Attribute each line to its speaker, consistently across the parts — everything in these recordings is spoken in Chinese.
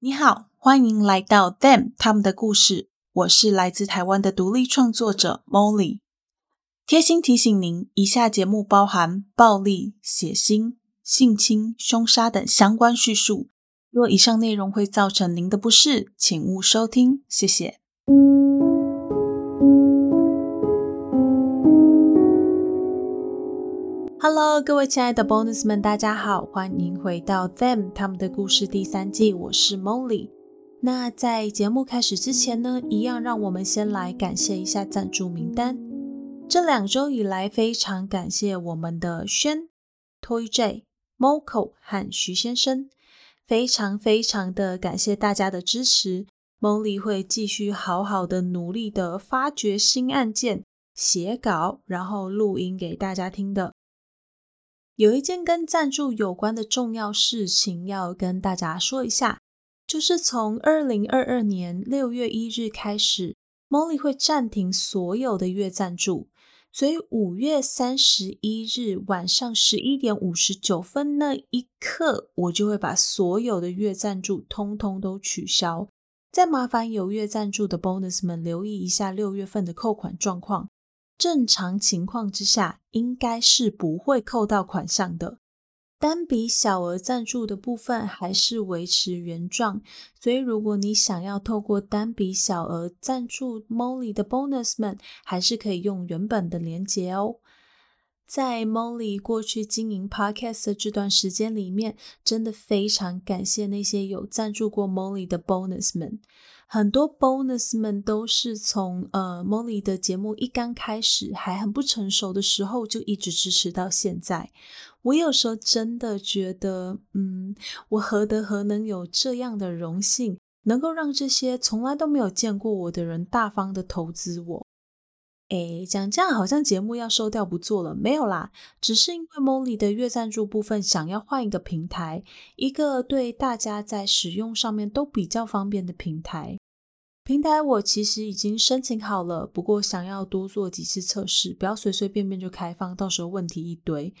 Speaker 1: 你好，欢迎来到 Them 他们的故事。我是来自台湾的独立创作者 Molly。贴心提醒您，以下节目包含暴力、血腥、性侵、凶杀等相关叙述。若以上内容会造成您的不适，请勿收听。谢谢。Hello，各位亲爱的 Bonus 们，大家好，欢迎回到 Them 他们的故事第三季，我是 Molly。那在节目开始之前呢，一样让我们先来感谢一下赞助名单。这两周以来，非常感谢我们的轩、Toy J、Moco 和徐先生，非常非常的感谢大家的支持。Molly 会继续好好的努力的发掘新案件、写稿，然后录音给大家听的。有一件跟赞助有关的重要事情要跟大家说一下，就是从二零二二年六月一日开始，Molly 会暂停所有的月赞助，所以五月三十一日晚上十一点五十九分那一刻，我就会把所有的月赞助通通都取消。再麻烦有月赞助的 Bonus 们留意一下六月份的扣款状况。正常情况之下，应该是不会扣到款项的。单笔小额赞助的部分还是维持原状，所以如果你想要透过单笔小额赞助 Molly 的 Bonus 们，还是可以用原本的连结哦。在 Molly 过去经营 Podcast 的这段时间里面，真的非常感谢那些有赞助过 Molly 的 Bonus 们。很多 bonus 们都是从呃 Molly 的节目一刚开始还很不成熟的时候就一直支持到现在。我有时候真的觉得，嗯，我何德何能有这样的荣幸，能够让这些从来都没有见过我的人大方的投资我。哎，讲这样好像节目要收掉不做了，没有啦，只是因为 Molly 的月赞助部分想要换一个平台，一个对大家在使用上面都比较方便的平台。平台我其实已经申请好了，不过想要多做几次测试，不要随随便便就开放，到时候问题一堆。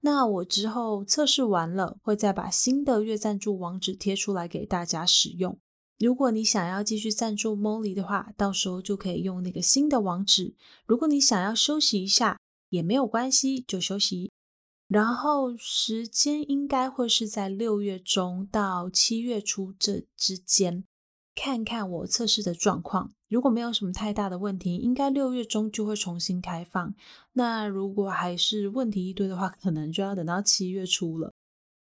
Speaker 1: 那我之后测试完了，会再把新的月赞助网址贴出来给大家使用。如果你想要继续赞助 Molly 的话，到时候就可以用那个新的网址。如果你想要休息一下也没有关系，就休息。然后时间应该会是在六月中到七月初这之间，看看我测试的状况。如果没有什么太大的问题，应该六月中就会重新开放。那如果还是问题一堆的话，可能就要等到七月初了。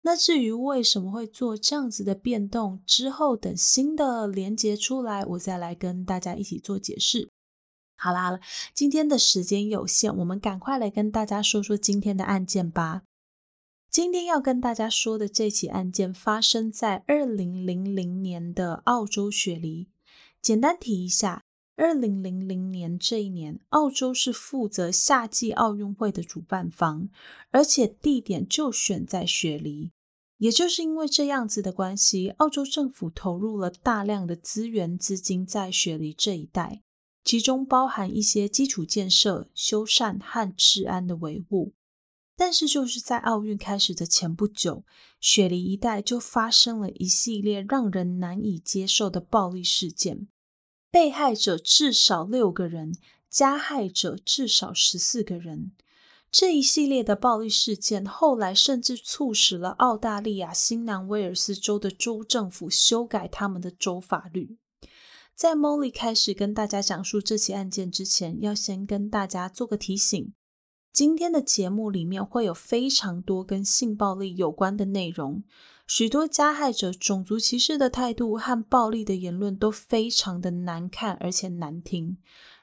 Speaker 1: 那至于为什么会做这样子的变动，之后等新的连接出来，我再来跟大家一起做解释。好啦，好了，今天的时间有限，我们赶快来跟大家说说今天的案件吧。今天要跟大家说的这起案件发生在二零零零年的澳洲雪梨。简单提一下，二零零零年这一年，澳洲是负责夏季奥运会的主办方，而且地点就选在雪梨。也就是因为这样子的关系，澳洲政府投入了大量的资源资金在雪梨这一带，其中包含一些基础建设、修缮和治安的维护。但是就是在奥运开始的前不久，雪梨一带就发生了一系列让人难以接受的暴力事件，被害者至少六个人，加害者至少十四个人。这一系列的暴力事件，后来甚至促使了澳大利亚新南威尔斯州的州政府修改他们的州法律。在 Molly 开始跟大家讲述这起案件之前，要先跟大家做个提醒：今天的节目里面会有非常多跟性暴力有关的内容，许多加害者种族歧视的态度和暴力的言论都非常的难看，而且难听。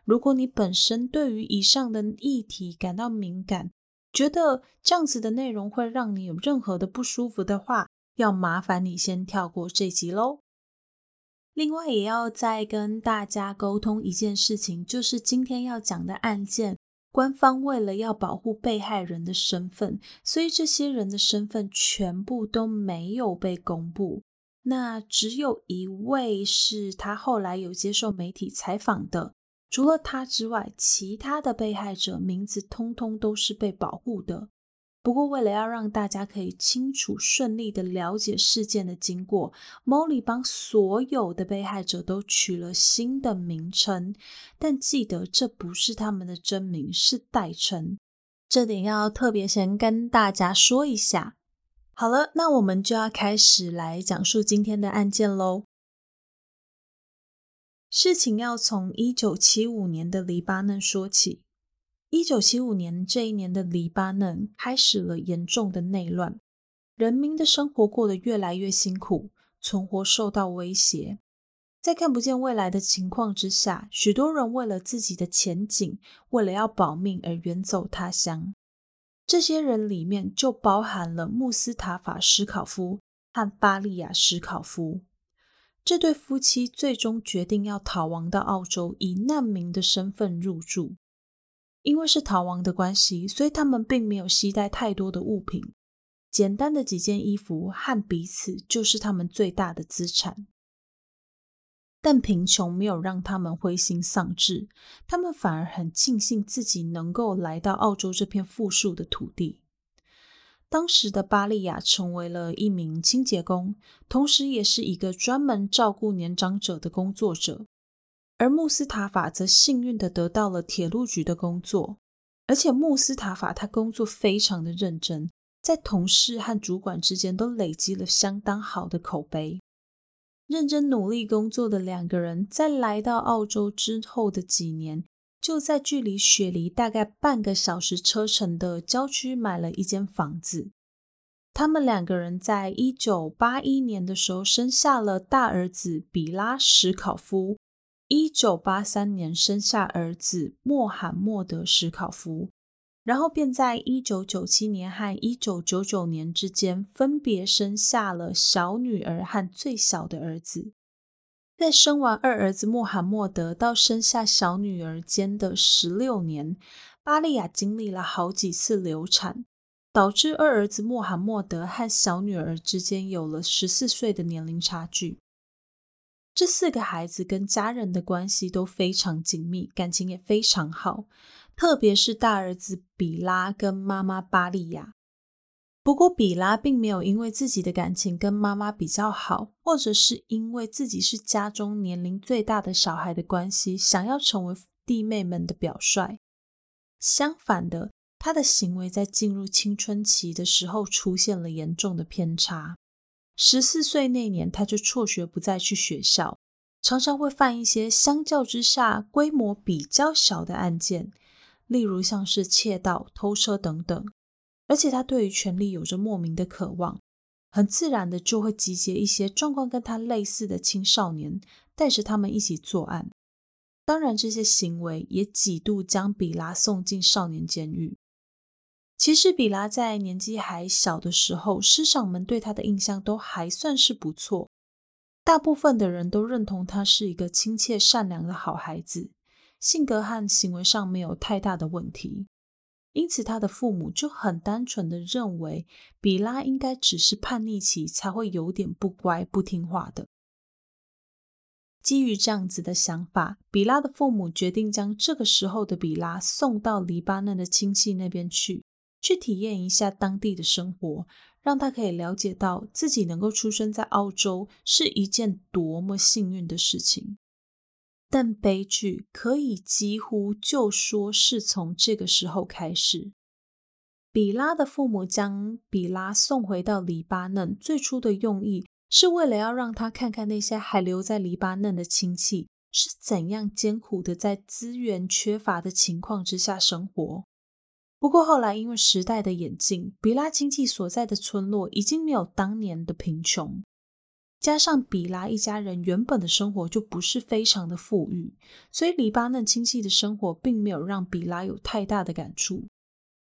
Speaker 1: 如果你本身对于以上的议题感到敏感，觉得这样子的内容会让你有任何的不舒服的话，要麻烦你先跳过这集喽。另外，也要再跟大家沟通一件事情，就是今天要讲的案件，官方为了要保护被害人的身份，所以这些人的身份全部都没有被公布。那只有一位是他后来有接受媒体采访的。除了他之外，其他的被害者名字通通都是被保护的。不过，为了要让大家可以清楚、顺利的了解事件的经过，Molly 帮所有的被害者都取了新的名称，但记得这不是他们的真名，是代称。这点要特别先跟大家说一下。好了，那我们就要开始来讲述今天的案件喽。事情要从一九七五年的黎巴嫩说起。一九七五年这一年的黎巴嫩开始了严重的内乱，人民的生活过得越来越辛苦，存活受到威胁。在看不见未来的情况之下，许多人为了自己的前景，为了要保命而远走他乡。这些人里面就包含了穆斯塔法·史考夫和巴利亚·史考夫这对夫妻，最终决定要逃亡到澳洲，以难民的身份入住。因为是逃亡的关系，所以他们并没有携带太多的物品，简单的几件衣服和彼此就是他们最大的资产。但贫穷没有让他们灰心丧志，他们反而很庆幸自己能够来到澳洲这片富庶的土地。当时的巴利亚成为了一名清洁工，同时也是一个专门照顾年长者的工作者。而穆斯塔法则幸运的得到了铁路局的工作，而且穆斯塔法他工作非常的认真，在同事和主管之间都累积了相当好的口碑。认真努力工作的两个人，在来到澳洲之后的几年，就在距离雪梨大概半个小时车程的郊区买了一间房子。他们两个人在一九八一年的时候生下了大儿子比拉什考夫。一九八三年生下儿子穆罕默德·史考夫，然后便在一九九七年和一九九九年之间分别生下了小女儿和最小的儿子。在生完二儿子穆罕默德到生下小女儿间的十六年，巴利亚经历了好几次流产，导致二儿子穆罕默德和小女儿之间有了十四岁的年龄差距。这四个孩子跟家人的关系都非常紧密，感情也非常好，特别是大儿子比拉跟妈妈巴利亚。不过，比拉并没有因为自己的感情跟妈妈比较好，或者是因为自己是家中年龄最大的小孩的关系，想要成为弟妹们的表率。相反的，他的行为在进入青春期的时候出现了严重的偏差。十四岁那年，他就辍学，不再去学校，常常会犯一些相较之下规模比较小的案件，例如像是窃盗、偷车等等。而且他对于权力有着莫名的渴望，很自然的就会集结一些状况跟他类似的青少年，带着他们一起作案。当然，这些行为也几度将比拉送进少年监狱。其实，比拉在年纪还小的时候，师长们对他的印象都还算是不错。大部分的人都认同他是一个亲切善良的好孩子，性格和行为上没有太大的问题。因此，他的父母就很单纯的认为，比拉应该只是叛逆期才会有点不乖、不听话的。基于这样子的想法，比拉的父母决定将这个时候的比拉送到黎巴嫩的亲戚那边去。去体验一下当地的生活，让他可以了解到自己能够出生在澳洲是一件多么幸运的事情。但悲剧可以几乎就说是从这个时候开始。比拉的父母将比拉送回到黎巴嫩，最初的用意是为了要让他看看那些还留在黎巴嫩的亲戚是怎样艰苦的在资源缺乏的情况之下生活。不过后来，因为时代的演进，比拉亲戚所在的村落已经没有当年的贫穷，加上比拉一家人原本的生活就不是非常的富裕，所以黎巴嫩亲戚的生活并没有让比拉有太大的感触。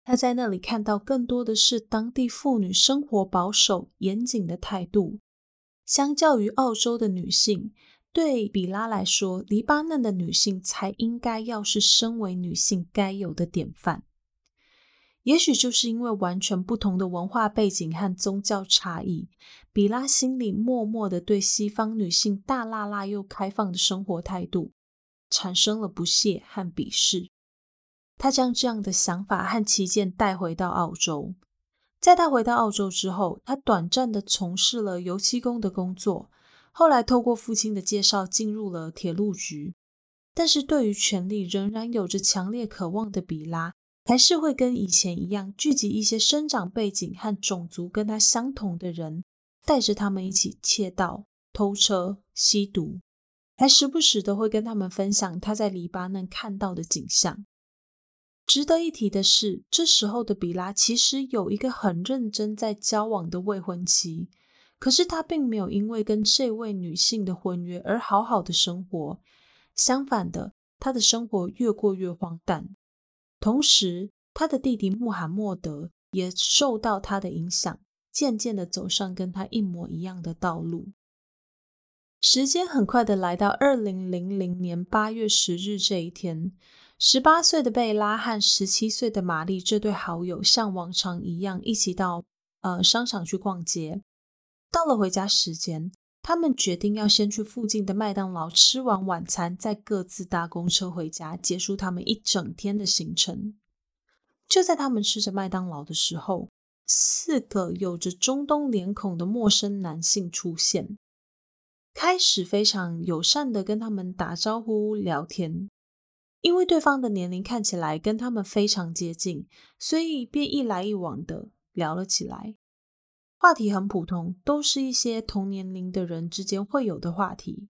Speaker 1: 他在那里看到更多的是当地妇女生活保守、严谨的态度。相较于澳洲的女性，对比拉来说，黎巴嫩的女性才应该要是身为女性该有的典范。也许就是因为完全不同的文化背景和宗教差异，比拉心里默默的对西方女性大辣辣又开放的生活态度产生了不屑和鄙视。他将这样的想法和旗舰带回到澳洲，在他回到澳洲之后，他短暂的从事了油漆工的工作，后来透过父亲的介绍进入了铁路局。但是对于权力仍然有着强烈渴望的比拉，还是会跟以前一样聚集一些生长背景和种族跟他相同的人，带着他们一起窃盗、偷车、吸毒，还时不时的会跟他们分享他在黎巴嫩看到的景象。值得一提的是，这时候的比拉其实有一个很认真在交往的未婚妻，可是他并没有因为跟这位女性的婚约而好好的生活。相反的，他的生活越过越荒诞。同时，他的弟弟穆罕默德也受到他的影响，渐渐的走上跟他一模一样的道路。时间很快的来到二零零零年八月十日这一天，十八岁的贝拉和十七岁的玛丽这对好友像往常一样一起到呃商场去逛街。到了回家时间。他们决定要先去附近的麦当劳吃完晚餐，再各自搭公车回家，结束他们一整天的行程。就在他们吃着麦当劳的时候，四个有着中东脸孔的陌生男性出现，开始非常友善的跟他们打招呼聊天。因为对方的年龄看起来跟他们非常接近，所以便一来一往的聊了起来。话题很普通，都是一些同年龄的人之间会有的话题。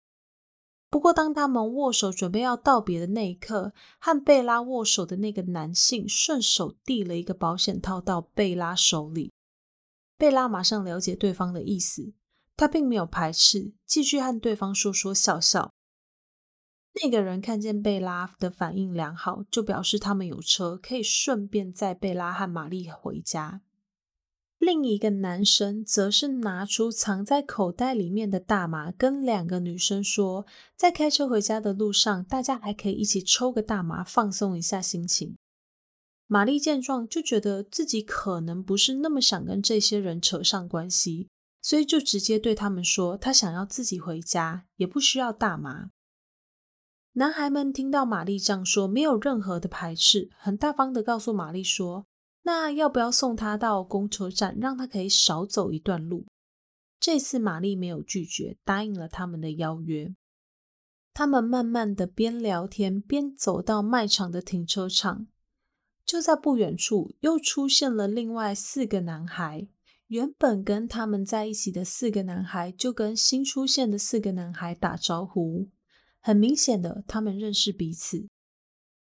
Speaker 1: 不过，当他们握手准备要道别的那一刻，和贝拉握手的那个男性顺手递了一个保险套到贝拉手里。贝拉马上了解对方的意思，他并没有排斥，继续和对方说说笑笑。那个人看见贝拉的反应良好，就表示他们有车，可以顺便载贝拉和玛丽回家。另一个男生则是拿出藏在口袋里面的大麻，跟两个女生说，在开车回家的路上，大家还可以一起抽个大麻，放松一下心情。玛丽见状，就觉得自己可能不是那么想跟这些人扯上关系，所以就直接对他们说，他想要自己回家，也不需要大麻。男孩们听到玛丽这样说，没有任何的排斥，很大方的告诉玛丽说。那要不要送他到公车站，让他可以少走一段路？这次玛丽没有拒绝，答应了他们的邀约。他们慢慢的边聊天边走到卖场的停车场，就在不远处又出现了另外四个男孩。原本跟他们在一起的四个男孩就跟新出现的四个男孩打招呼，很明显的他们认识彼此。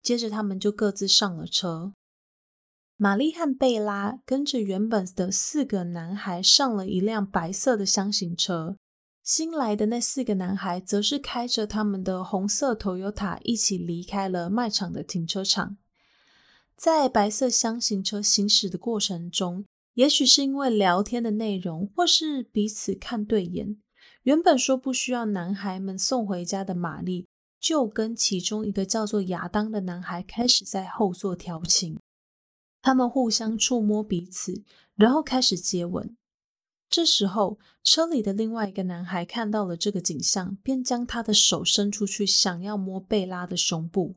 Speaker 1: 接着他们就各自上了车。玛丽和贝拉跟着原本的四个男孩上了一辆白色的箱型车，新来的那四个男孩则是开着他们的红色 Toyota 一起离开了卖场的停车场。在白色箱型车行驶的过程中，也许是因为聊天的内容，或是彼此看对眼，原本说不需要男孩们送回家的玛丽，就跟其中一个叫做亚当的男孩开始在后座调情。他们互相触摸彼此，然后开始接吻。这时候，车里的另外一个男孩看到了这个景象，便将他的手伸出去，想要摸贝拉的胸部。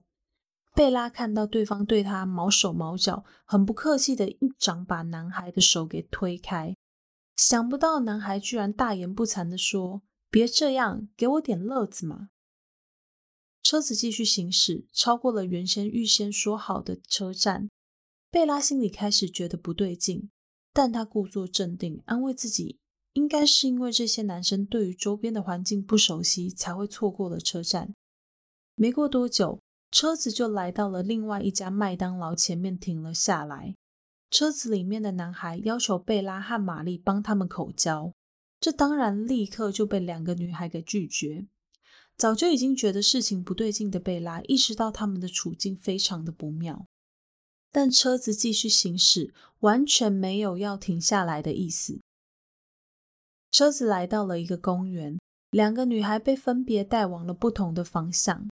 Speaker 1: 贝拉看到对方对他毛手毛脚，很不客气的一掌把男孩的手给推开。想不到男孩居然大言不惭的说：“别这样，给我点乐子嘛！”车子继续行驶，超过了原先预先说好的车站。贝拉心里开始觉得不对劲，但她故作镇定，安慰自己，应该是因为这些男生对于周边的环境不熟悉，才会错过了车站。没过多久，车子就来到了另外一家麦当劳前面停了下来。车子里面的男孩要求贝拉和玛丽帮他们口交，这当然立刻就被两个女孩给拒绝。早就已经觉得事情不对劲的贝拉，意识到他们的处境非常的不妙。但车子继续行驶，完全没有要停下来的意思。车子来到了一个公园，两个女孩被分别带往了不同的方向。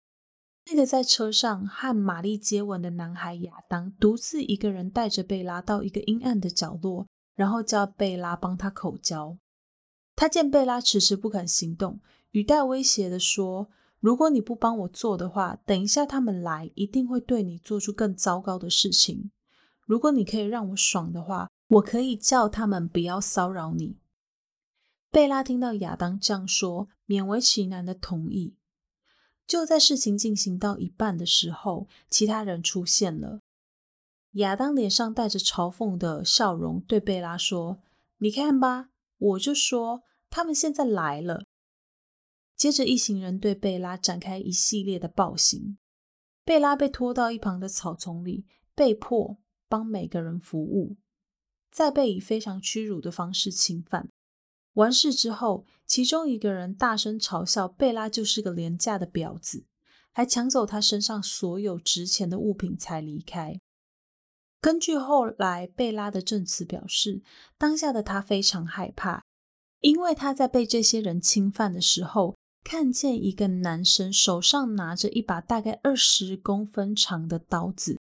Speaker 1: 那个在车上和玛丽接吻的男孩亚当，独自一个人带着贝拉到一个阴暗的角落，然后叫贝拉帮他口交。他见贝拉迟迟不肯行动，语带威胁的说。如果你不帮我做的话，等一下他们来，一定会对你做出更糟糕的事情。如果你可以让我爽的话，我可以叫他们不要骚扰你。”贝拉听到亚当这样说，勉为其难的同意。就在事情进行到一半的时候，其他人出现了。亚当脸上带着嘲讽的笑容，对贝拉说：“你看吧，我就说他们现在来了。”接着，一行人对贝拉展开一系列的暴行。贝拉被拖到一旁的草丛里，被迫帮每个人服务，再被以非常屈辱的方式侵犯。完事之后，其中一个人大声嘲笑贝拉就是个廉价的婊子，还抢走他身上所有值钱的物品才离开。根据后来贝拉的证词表示，当下的他非常害怕，因为他在被这些人侵犯的时候，看见一个男生手上拿着一把大概二十公分长的刀子，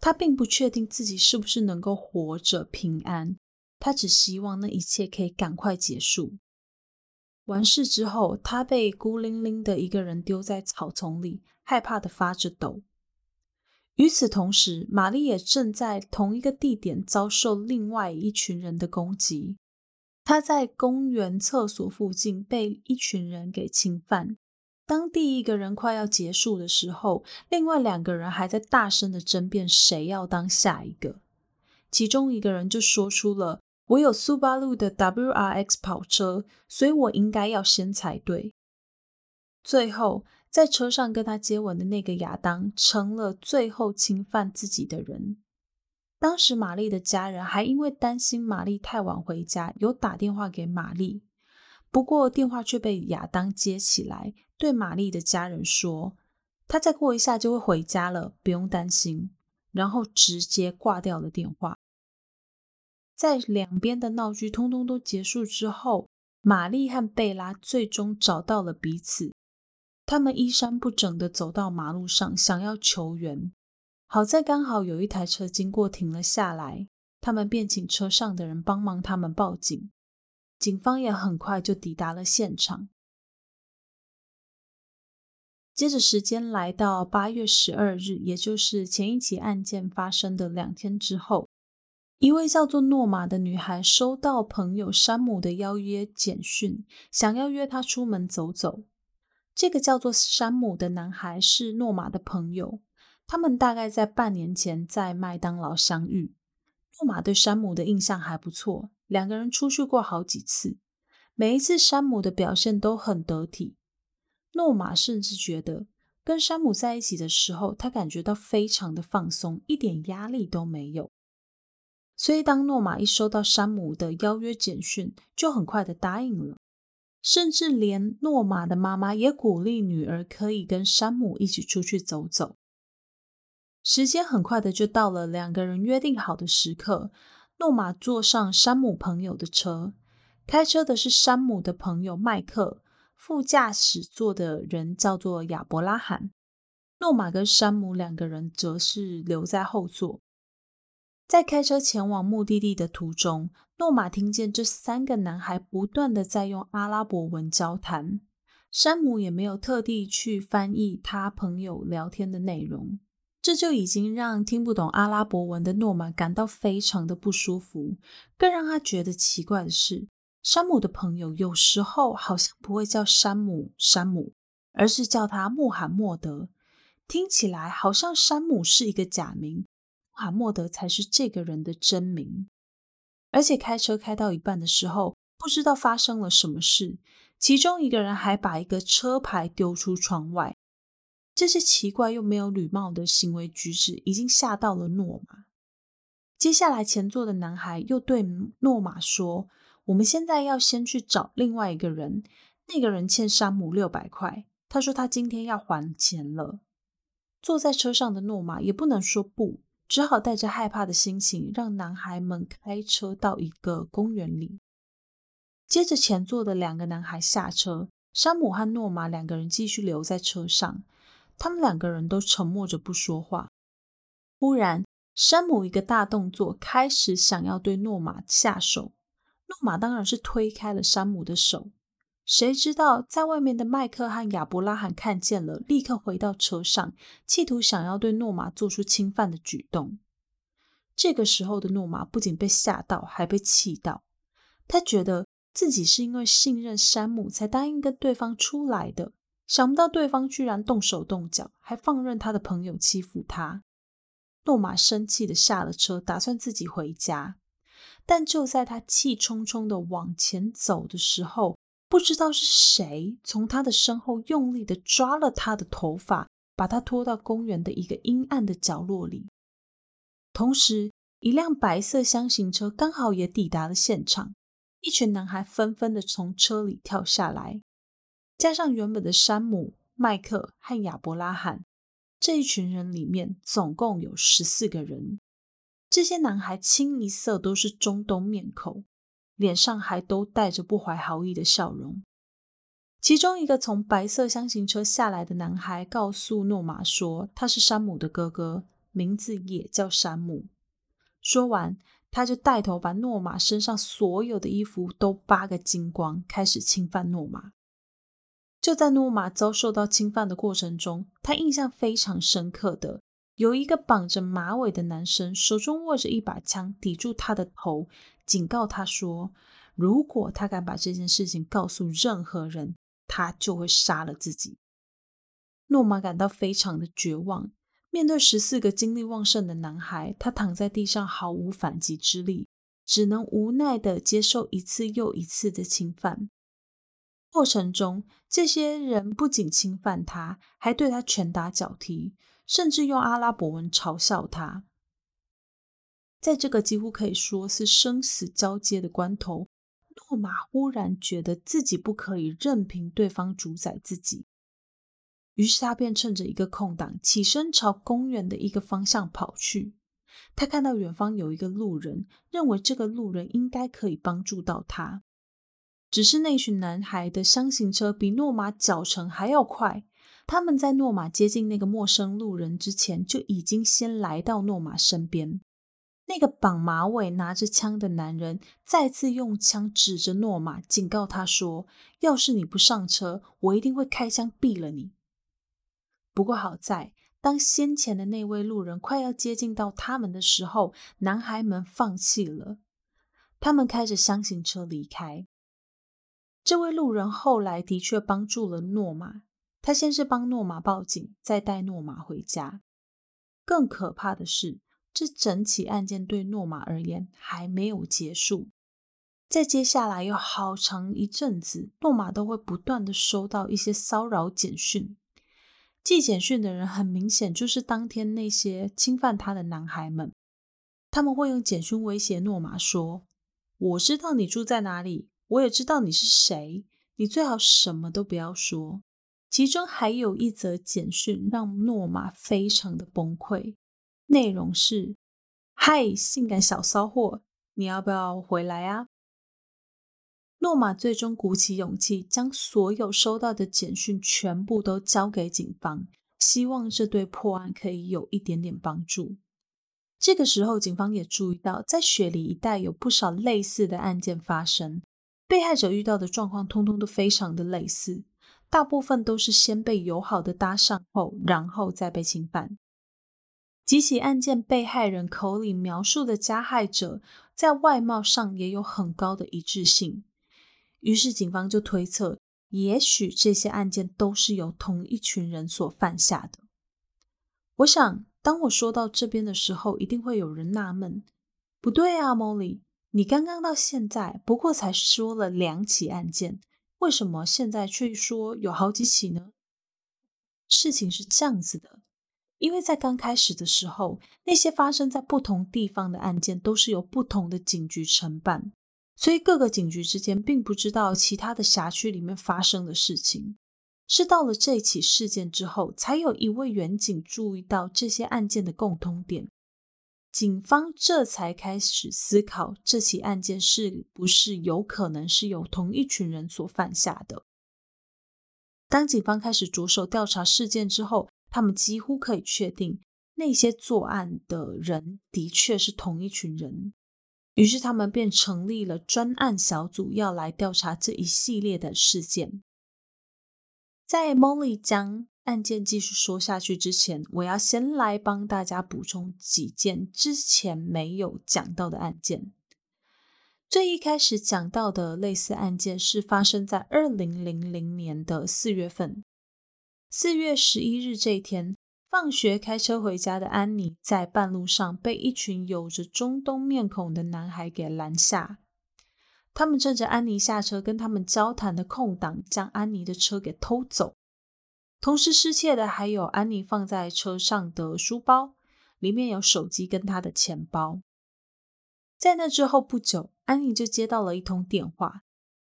Speaker 1: 他并不确定自己是不是能够活着平安。他只希望那一切可以赶快结束。完事之后，他被孤零零的一个人丢在草丛里，害怕的发着抖。与此同时，玛丽也正在同一个地点遭受另外一群人的攻击。他在公园厕所附近被一群人给侵犯。当第一个人快要结束的时候，另外两个人还在大声的争辩谁要当下一个。其中一个人就说出了。我有苏巴路的 WRX 跑车，所以我应该要先才对。最后，在车上跟他接吻的那个亚当，成了最后侵犯自己的人。当时，玛丽的家人还因为担心玛丽太晚回家，有打电话给玛丽，不过电话却被亚当接起来，对玛丽的家人说：“他再过一下就会回家了，不用担心。”然后直接挂掉了电话。在两边的闹剧通通都结束之后，玛丽和贝拉最终找到了彼此。他们衣衫不整的走到马路上，想要求援。好在刚好有一台车经过，停了下来。他们便请车上的人帮忙他们报警。警方也很快就抵达了现场。接着时间来到八月十二日，也就是前一起案件发生的两天之后。一位叫做诺玛的女孩收到朋友山姆的邀约简讯，想要约他出门走走。这个叫做山姆的男孩是诺玛的朋友，他们大概在半年前在麦当劳相遇。诺玛对山姆的印象还不错，两个人出去过好几次，每一次山姆的表现都很得体。诺玛甚至觉得跟山姆在一起的时候，他感觉到非常的放松，一点压力都没有。所以，当诺玛一收到山姆的邀约简讯，就很快的答应了，甚至连诺玛的妈妈也鼓励女儿可以跟山姆一起出去走走。时间很快的就到了两个人约定好的时刻，诺玛坐上山姆朋友的车，开车的是山姆的朋友麦克，副驾驶座的人叫做亚伯拉罕，诺玛跟山姆两个人则是留在后座。在开车前往目的地的途中，诺玛听见这三个男孩不断的在用阿拉伯文交谈。山姆也没有特地去翻译他朋友聊天的内容，这就已经让听不懂阿拉伯文的诺曼感到非常的不舒服。更让他觉得奇怪的是，山姆的朋友有时候好像不会叫山姆山姆，而是叫他穆罕默德，听起来好像山姆是一个假名。穆罕默德才是这个人的真名，而且开车开到一半的时候，不知道发生了什么事，其中一个人还把一个车牌丢出窗外。这些奇怪又没有礼貌的行为举止，已经吓到了诺玛。接下来，前座的男孩又对诺玛说：“我们现在要先去找另外一个人，那个人欠山姆六百块，他说他今天要还钱了。”坐在车上的诺玛也不能说不。只好带着害怕的心情，让男孩们开车到一个公园里。接着，前座的两个男孩下车，山姆和诺玛两个人继续留在车上。他们两个人都沉默着不说话。忽然，山姆一个大动作，开始想要对诺玛下手。诺玛当然是推开了山姆的手。谁知道，在外面的麦克和亚伯拉罕看见了，立刻回到车上，企图想要对诺玛做出侵犯的举动。这个时候的诺玛不仅被吓到，还被气到。他觉得自己是因为信任山姆才答应跟对方出来的，想不到对方居然动手动脚，还放任他的朋友欺负他。诺玛生气的下了车，打算自己回家。但就在他气冲冲的往前走的时候，不知道是谁从他的身后用力的抓了他的头发，把他拖到公园的一个阴暗的角落里。同时，一辆白色箱型车刚好也抵达了现场，一群男孩纷纷的从车里跳下来，加上原本的山姆、麦克和亚伯拉罕，这一群人里面总共有十四个人。这些男孩清一色都是中东面孔，脸上还都带着不怀好意的笑容。其中一个从白色箱型车下来的男孩告诉诺玛说：“他是山姆的哥哥。”名字也叫山姆。说完，他就带头把诺玛身上所有的衣服都扒个精光，开始侵犯诺玛。就在诺玛遭受到侵犯的过程中，他印象非常深刻的有一个绑着马尾的男生，手中握着一把枪抵住他的头，警告他说：“如果他敢把这件事情告诉任何人，他就会杀了自己。”诺玛感到非常的绝望。面对十四个精力旺盛的男孩，他躺在地上毫无反击之力，只能无奈的接受一次又一次的侵犯。过程中，这些人不仅侵犯他，还对他拳打脚踢，甚至用阿拉伯文嘲笑他。在这个几乎可以说是生死交接的关头，诺玛忽然觉得自己不可以任凭对方主宰自己。于是他便趁着一个空档，起身朝公园的一个方向跑去。他看到远方有一个路人，认为这个路人应该可以帮助到他。只是那群男孩的箱型车比诺玛脚程还要快，他们在诺玛接近那个陌生路人之前，就已经先来到诺玛身边。那个绑马尾、拿着枪的男人再次用枪指着诺玛，警告他说：“要是你不上车，我一定会开枪毙了你。”不过好在，当先前的那位路人快要接近到他们的时候，男孩们放弃了，他们开着箱型车离开。这位路人后来的确帮助了诺玛，他先是帮诺玛报警，再带诺玛回家。更可怕的是，这整起案件对诺玛而言还没有结束，在接下来有好长一阵子，诺玛都会不断的收到一些骚扰简讯。寄简讯的人很明显就是当天那些侵犯他的男孩们。他们会用简讯威胁诺玛说：“我知道你住在哪里，我也知道你是谁，你最好什么都不要说。”其中还有一则简讯让诺玛非常的崩溃，内容是：“嗨，性感小骚货，你要不要回来啊？”诺玛最终鼓起勇气，将所有收到的简讯全部都交给警方，希望这对破案可以有一点点帮助。这个时候，警方也注意到，在雪梨一带有不少类似的案件发生，被害者遇到的状况通通都非常的类似，大部分都是先被友好的搭上后，然后再被侵犯。几起案件被害人口里描述的加害者，在外貌上也有很高的一致性。于是，警方就推测，也许这些案件都是由同一群人所犯下的。我想，当我说到这边的时候，一定会有人纳闷：不对啊，Molly，你刚刚到现在不过才说了两起案件，为什么现在却说有好几起呢？事情是这样子的，因为在刚开始的时候，那些发生在不同地方的案件，都是由不同的警局承办。所以各个警局之间并不知道其他的辖区里面发生的事情，是到了这起事件之后，才有一位远警注意到这些案件的共通点，警方这才开始思考这起案件是不是有可能是由同一群人所犯下的。当警方开始着手调查事件之后，他们几乎可以确定那些作案的人的确是同一群人。于是他们便成立了专案小组，要来调查这一系列的事件。在 Molly 将案件继续说下去之前，我要先来帮大家补充几件之前没有讲到的案件。最一开始讲到的类似案件是发生在二零零零年的四月份，四月十一日这一天，放学开车回家的安妮在半路上被一群有着中东面孔的男孩给拦下。他们趁着安妮下车跟他们交谈的空档，将安妮的车给偷走。同时失窃的还有安妮放在车上的书包，里面有手机跟她的钱包。在那之后不久，安妮就接到了一通电话。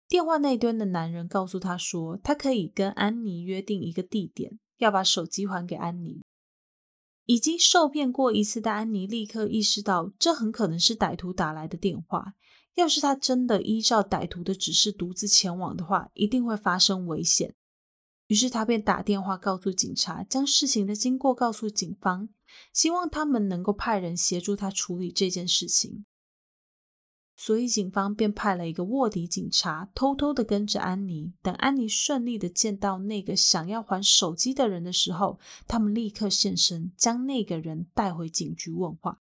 Speaker 1: 电话那端的男人告诉她说，他可以跟安妮约定一个地点，要把手机还给安妮。已经受骗过一次的安妮立刻意识到，这很可能是歹徒打来的电话。要是他真的依照歹徒的指示独自前往的话，一定会发生危险。于是他便打电话告诉警察，将事情的经过告诉警方，希望他们能够派人协助他处理这件事情。所以，警方便派了一个卧底警察，偷偷的跟着安妮。等安妮顺利的见到那个想要还手机的人的时候，他们立刻现身，将那个人带回警局问话。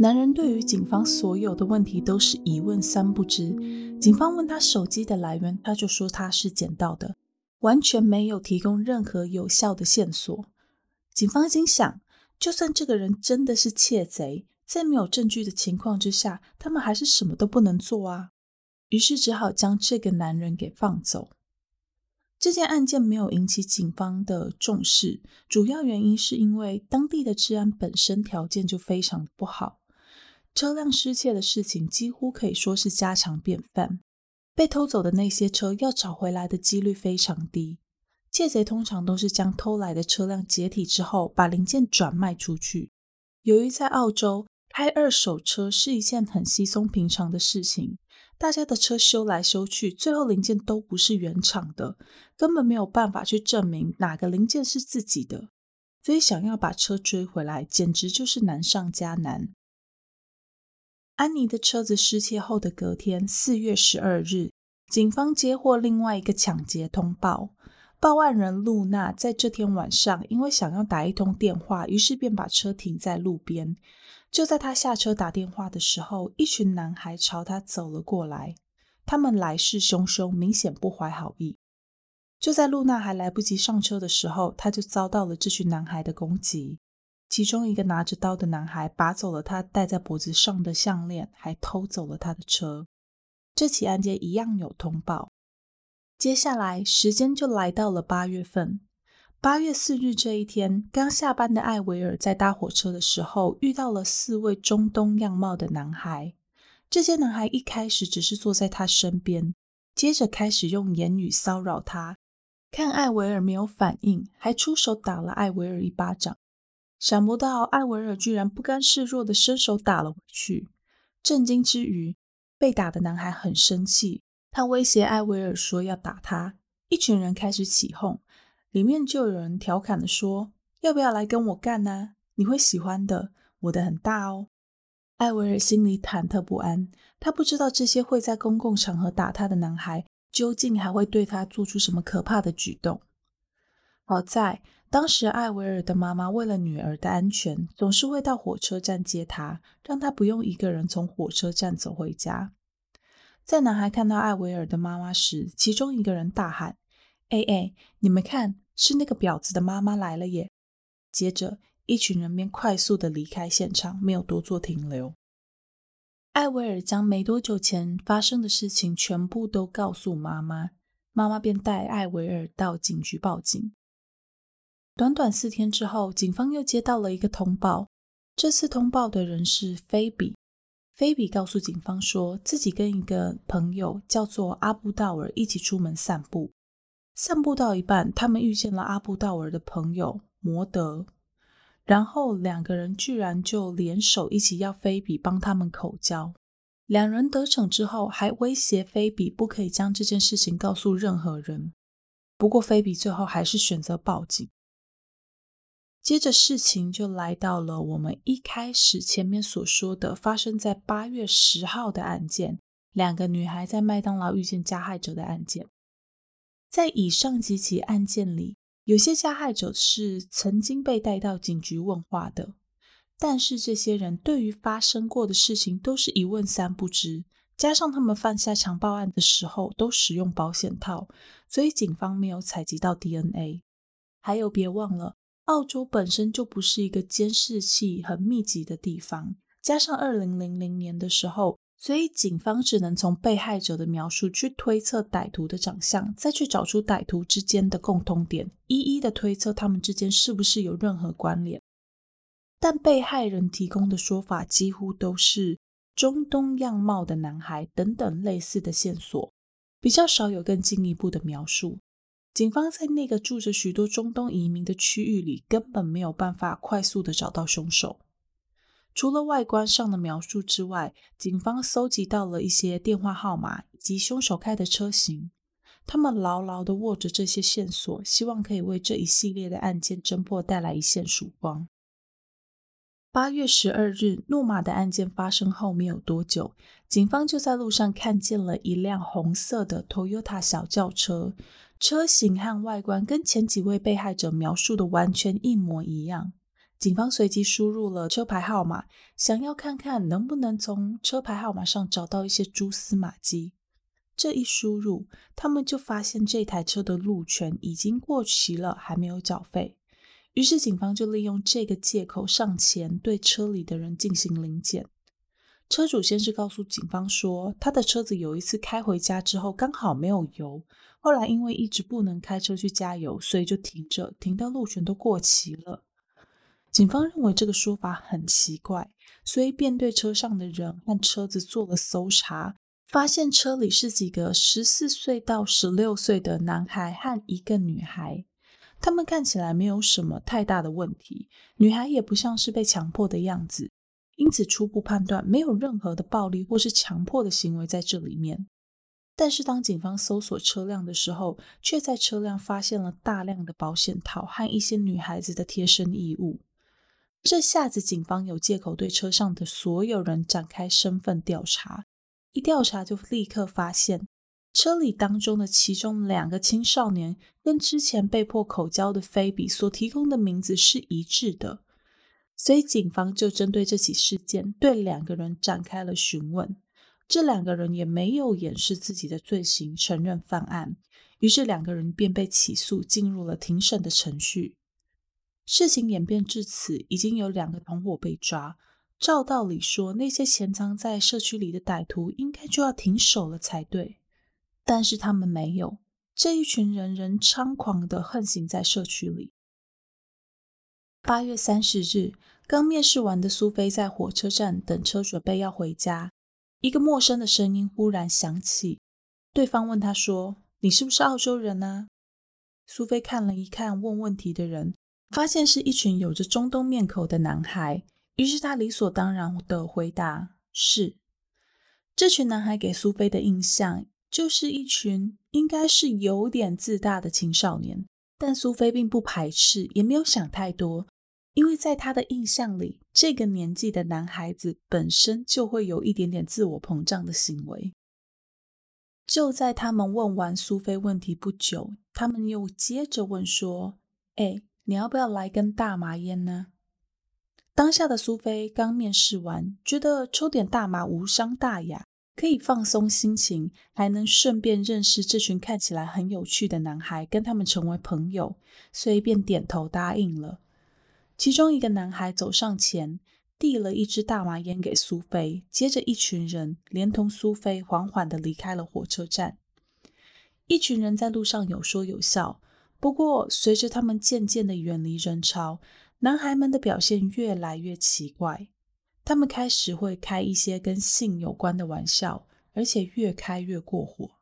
Speaker 1: 男人对于警方所有的问题都是一问三不知。警方问他手机的来源，他就说他是捡到的，完全没有提供任何有效的线索。警方心想，就算这个人真的是窃贼，在没有证据的情况之下，他们还是什么都不能做啊。于是只好将这个男人给放走。这件案件没有引起警方的重视，主要原因是因为当地的治安本身条件就非常不好。车辆失窃的事情几乎可以说是家常便饭，被偷走的那些车要找回来的几率非常低。窃贼通常都是将偷来的车辆解体之后，把零件转卖出去。由于在澳洲开二手车是一件很稀松平常的事情，大家的车修来修去，最后零件都不是原厂的，根本没有办法去证明哪个零件是自己的，所以想要把车追回来，简直就是难上加难。安妮的车子失窃后的隔天，四月十二日，警方接获另外一个抢劫通报。报案人露娜在这天晚上，因为想要打一通电话，于是便把车停在路边。就在她下车打电话的时候，一群男孩朝她走了过来。他们来势汹汹，明显不怀好意。就在露娜还来不及上车的时候，她就遭到了这群男孩的攻击。其中一个拿着刀的男孩拔走了他戴在脖子上的项链，还偷走了他的车。这起案件一样有通报。接下来时间就来到了八月份，八月四日这一天，刚下班的艾维尔在搭火车的时候遇到了四位中东样貌的男孩。这些男孩一开始只是坐在他身边，接着开始用言语骚扰他。看艾维尔没有反应，还出手打了艾维尔一巴掌。想不到艾维尔居然不甘示弱的伸手打了回去。震惊之余，被打的男孩很生气，他威胁艾维尔说要打他。一群人开始起哄，里面就有人调侃的说：“要不要来跟我干呢？你会喜欢的，我的很大哦。”艾维尔心里忐忑不安，他不知道这些会在公共场合打他的男孩，究竟还会对他做出什么可怕的举动。好在。当时，艾维尔的妈妈为了女儿的安全，总是会到火车站接她，让她不用一个人从火车站走回家。在男孩看到艾维尔的妈妈时，其中一个人大喊：“哎哎，你们看，是那个婊子的妈妈来了耶！”接着，一群人便快速的离开现场，没有多做停留。艾维尔将没多久前发生的事情全部都告诉妈妈，妈妈便带艾维尔到警局报警。短短四天之后，警方又接到了一个通报。这次通报的人是菲比。菲比告诉警方说，自己跟一个朋友叫做阿布道尔一起出门散步。散步到一半，他们遇见了阿布道尔的朋友摩德，然后两个人居然就联手一起要菲比帮他们口交。两人得逞之后，还威胁菲比不可以将这件事情告诉任何人。不过，菲比最后还是选择报警。接着事情就来到了我们一开始前面所说的发生在八月十号的案件，两个女孩在麦当劳遇见加害者的案件。在以上几起案件里，有些加害者是曾经被带到警局问话的，但是这些人对于发生过的事情都是一问三不知。加上他们犯下强暴案的时候都使用保险套，所以警方没有采集到 DNA。还有，别忘了，澳洲本身就不是一个监视器很密集的地方，加上二零零零年的时候，所以警方只能从被害者的描述去推测歹徒的长相，再去找出歹徒之间的共通点，一一的推测他们之间是不是有任何关联。但被害人提供的说法几乎都是。中东样貌的男孩等等类似的线索，比较少有更进一步的描述。警方在那个住着许多中东移民的区域里，根本没有办法快速的找到凶手。除了外观上的描述之外，警方搜集到了一些电话号码以及凶手开的车型。他们牢牢的握着这些线索，希望可以为这一系列的案件侦破带来一线曙光。八月十二日，诺马的案件发生后没有多久，警方就在路上看见了一辆红色的 Toyota 小轿车，车型和外观跟前几位被害者描述的完全一模一样。警方随即输入了车牌号码，想要看看能不能从车牌号码上找到一些蛛丝马迹。这一输入，他们就发现这台车的路权已经过期了，还没有缴费。于是，警方就利用这个借口上前对车里的人进行临检。车主先是告诉警方说，他的车子有一次开回家之后刚好没有油，后来因为一直不能开车去加油，所以就停着，停到路权都过期了。警方认为这个说法很奇怪，所以便对车上的人和车子做了搜查，发现车里是几个十四岁到十六岁的男孩和一个女孩。他们看起来没有什么太大的问题，女孩也不像是被强迫的样子，因此初步判断没有任何的暴力或是强迫的行为在这里面。但是当警方搜索车辆的时候，却在车辆发现了大量的保险套和一些女孩子的贴身衣物。这下子警方有借口对车上的所有人展开身份调查，一调查就立刻发现。车里当中的其中两个青少年跟之前被迫口交的菲比所提供的名字是一致的，所以警方就针对这起事件对两个人展开了询问。这两个人也没有掩饰自己的罪行，承认犯案，于是两个人便被起诉，进入了庭审的程序。事情演变至此，已经有两个同伙被抓。照道理说，那些潜藏在社区里的歹徒应该就要停手了才对。但是他们没有，这一群人仍猖狂的横行在社区里。八月三十日，刚面试完的苏菲在火车站等车，准备要回家。一个陌生的声音忽然响起，对方问他说：“你是不是澳洲人啊？”苏菲看了一看问问题的人，发现是一群有着中东面孔的男孩，于是他理所当然的回答：“是。”这群男孩给苏菲的印象。就是一群应该是有点自大的青少年，但苏菲并不排斥，也没有想太多，因为在他的印象里，这个年纪的男孩子本身就会有一点点自我膨胀的行为。就在他们问完苏菲问题不久，他们又接着问说：“哎，你要不要来根大麻烟呢？”当下的苏菲刚面试完，觉得抽点大麻无伤大雅。可以放松心情，还能顺便认识这群看起来很有趣的男孩，跟他们成为朋友，所以便点头答应了。其中一个男孩走上前，递了一支大麻烟给苏菲，接着一群人连同苏菲缓缓地离开了火车站。一群人在路上有说有笑，不过随着他们渐渐地远离人潮，男孩们的表现越来越奇怪。他们开始会开一些跟性有关的玩笑，而且越开越过火。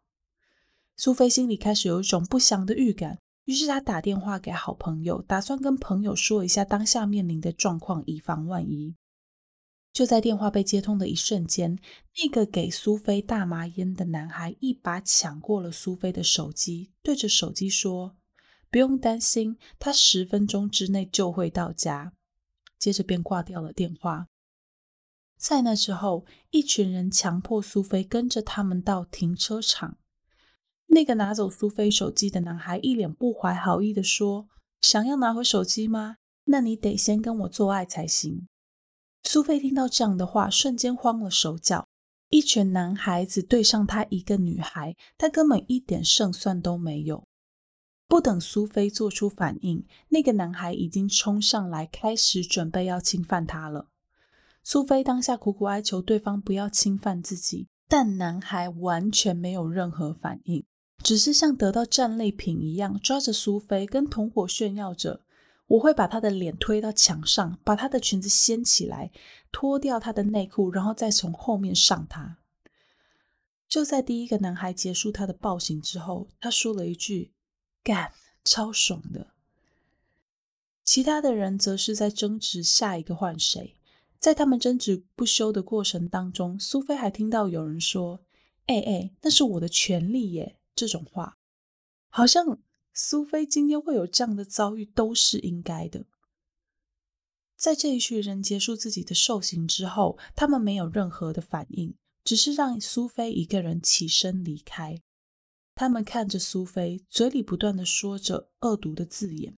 Speaker 1: 苏菲心里开始有一种不祥的预感，于是他打电话给好朋友，打算跟朋友说一下当下面临的状况，以防万一。就在电话被接通的一瞬间，那个给苏菲大麻烟的男孩一把抢过了苏菲的手机，对着手机说：“不用担心，他十分钟之内就会到家。”接着便挂掉了电话。在那之后，一群人强迫苏菲跟着他们到停车场。那个拿走苏菲手机的男孩一脸不怀好意的说：“想要拿回手机吗？那你得先跟我做爱才行。”苏菲听到这样的话，瞬间慌了手脚。一群男孩子对上她一个女孩，她根本一点胜算都没有。不等苏菲做出反应，那个男孩已经冲上来，开始准备要侵犯她了。苏菲当下苦苦哀求对方不要侵犯自己，但男孩完全没有任何反应，只是像得到战利品一样抓着苏菲，跟同伙炫耀着：“我会把她的脸推到墙上，把她的裙子掀起来，脱掉她的内裤，然后再从后面上她。”就在第一个男孩结束他的暴行之后，他说了一句。干，超爽的。其他的人则是在争执下一个换谁。在他们争执不休的过程当中，苏菲还听到有人说：“哎哎，那是我的权利耶。”这种话，好像苏菲今天会有这样的遭遇都是应该的。在这一群人结束自己的受刑之后，他们没有任何的反应，只是让苏菲一个人起身离开。他们看着苏菲，嘴里不断的说着恶毒的字眼。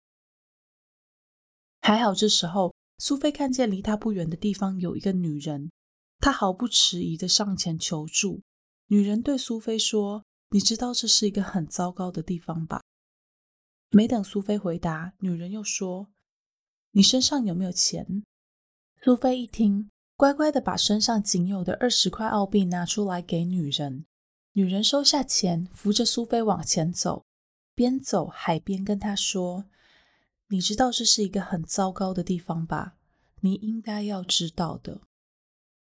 Speaker 1: 还好，这时候苏菲看见离她不远的地方有一个女人，她毫不迟疑的上前求助。女人对苏菲说：“你知道这是一个很糟糕的地方吧？”没等苏菲回答，女人又说：“你身上有没有钱？”苏菲一听，乖乖的把身上仅有的二十块澳币拿出来给女人。女人收下钱，扶着苏菲往前走，边走还边跟她说：“你知道这是一个很糟糕的地方吧？你应该要知道的。”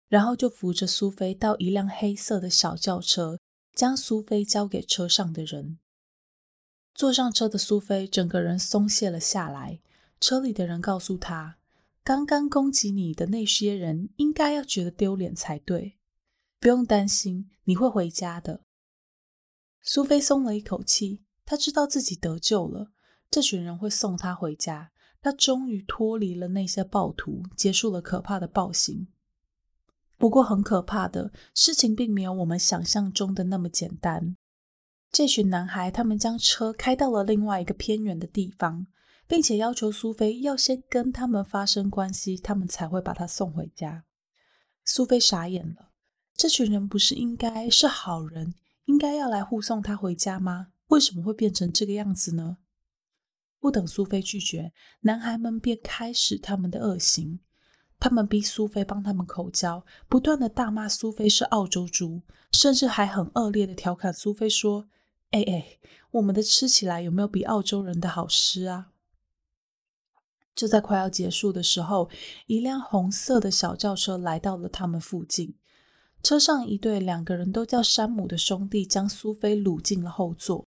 Speaker 1: 然后就扶着苏菲到一辆黑色的小轿车，将苏菲交给车上的人。坐上车的苏菲整个人松懈了下来。车里的人告诉她：“刚刚攻击你的那些人应该要觉得丢脸才对。”不用担心，你会回家的。苏菲松了一口气，她知道自己得救了，这群人会送她回家。她终于脱离了那些暴徒，结束了可怕的暴行。不过，很可怕的事情并没有我们想象中的那么简单。这群男孩，他们将车开到了另外一个偏远的地方，并且要求苏菲要先跟他们发生关系，他们才会把她送回家。苏菲傻眼了。这群人不是应该是好人，应该要来护送他回家吗？为什么会变成这个样子呢？不等苏菲拒绝，男孩们便开始他们的恶行。他们逼苏菲帮他们口交，不断的大骂苏菲是澳洲猪，甚至还很恶劣的调侃苏菲说：“哎哎，我们的吃起来有没有比澳洲人的好吃啊？”就在快要结束的时候，一辆红色的小轿车来到了他们附近。车上一对两个人都叫山姆的兄弟将苏菲掳进了后座。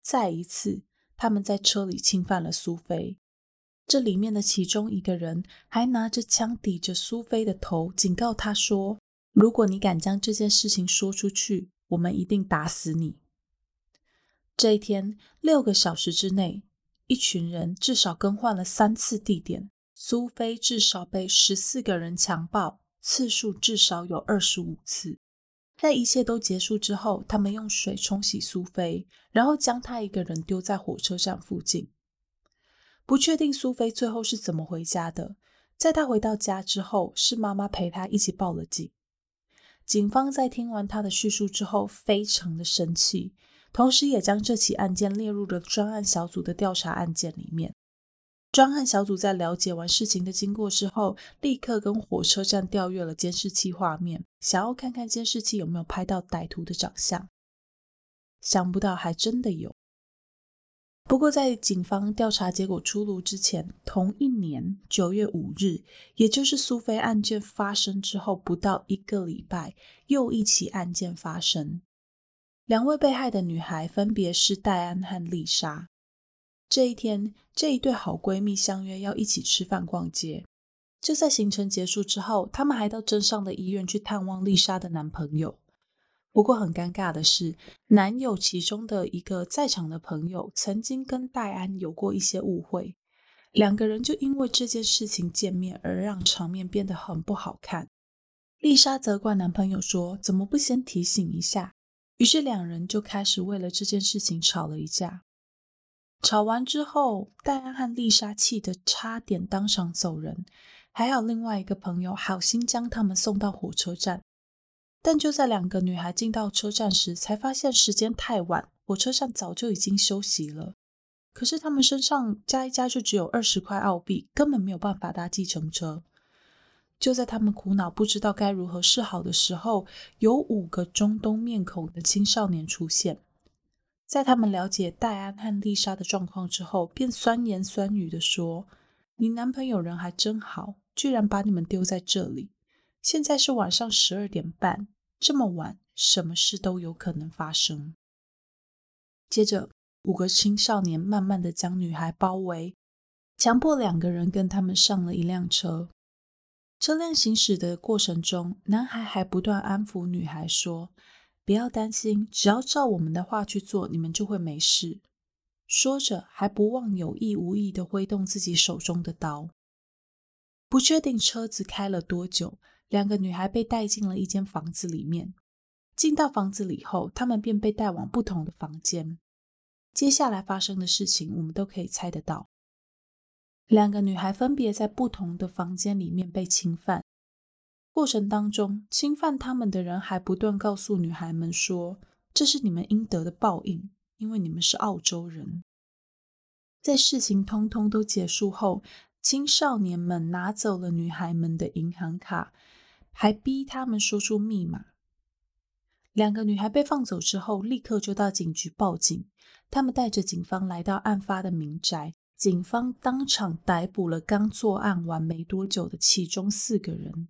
Speaker 1: 再一次，他们在车里侵犯了苏菲。这里面的其中一个人还拿着枪抵着苏菲的头，警告他说：“如果你敢将这件事情说出去，我们一定打死你。”这一天六个小时之内，一群人至少更换了三次地点。苏菲至少被十四个人强暴。次数至少有二十五次。在一切都结束之后，他们用水冲洗苏菲，然后将她一个人丢在火车站附近。不确定苏菲最后是怎么回家的。在她回到家之后，是妈妈陪她一起报了警。警方在听完她的叙述之后，非常的生气，同时也将这起案件列入了专案小组的调查案件里面。专案小组在了解完事情的经过之后，立刻跟火车站调阅了监视器画面，想要看看监视器有没有拍到歹徒的长相。想不到还真的有。不过，在警方调查结果出炉之前，同一年九月五日，也就是苏菲案件发生之后不到一个礼拜，又一起案件发生。两位被害的女孩分别是戴安和丽莎。这一天，这一对好闺蜜相约要一起吃饭、逛街。就在行程结束之后，她们还到镇上的医院去探望丽莎的男朋友。不过很尴尬的是，男友其中的一个在场的朋友曾经跟戴安有过一些误会，两个人就因为这件事情见面而让场面变得很不好看。丽莎责怪男朋友说：“怎么不先提醒一下？”于是两人就开始为了这件事情吵了一架。吵完之后，戴安和丽莎气得差点当场走人，还好另外一个朋友好心将他们送到火车站。但就在两个女孩进到车站时，才发现时间太晚，火车站早就已经休息了。可是他们身上加一加就只有二十块澳币，根本没有办法搭计程车。就在他们苦恼不知道该如何是好的时候，有五个中东面孔的青少年出现。在他们了解戴安和丽莎的状况之后，便酸言酸语的说：“你男朋友人还真好，居然把你们丢在这里。现在是晚上十二点半，这么晚，什么事都有可能发生。”接着，五个青少年慢慢的将女孩包围，强迫两个人跟他们上了一辆车。车辆行驶的过程中，男孩还不断安抚女孩说：“不要担心，只要照我们的话去做，你们就会没事。”说着，还不忘有意无意的挥动自己手中的刀。不确定车子开了多久，两个女孩被带进了一间房子里面。进到房子里后，他们便被带往不同的房间。接下来发生的事情，我们都可以猜得到。两个女孩分别在不同的房间里面被侵犯，过程当中，侵犯他们的人还不断告诉女孩们说：“这是你们应得的报应，因为你们是澳洲人。”在事情通通都结束后，青少年们拿走了女孩们的银行卡，还逼他们说出密码。两个女孩被放走之后，立刻就到警局报警。他们带着警方来到案发的民宅。警方当场逮捕了刚作案完没多久的其中四个人。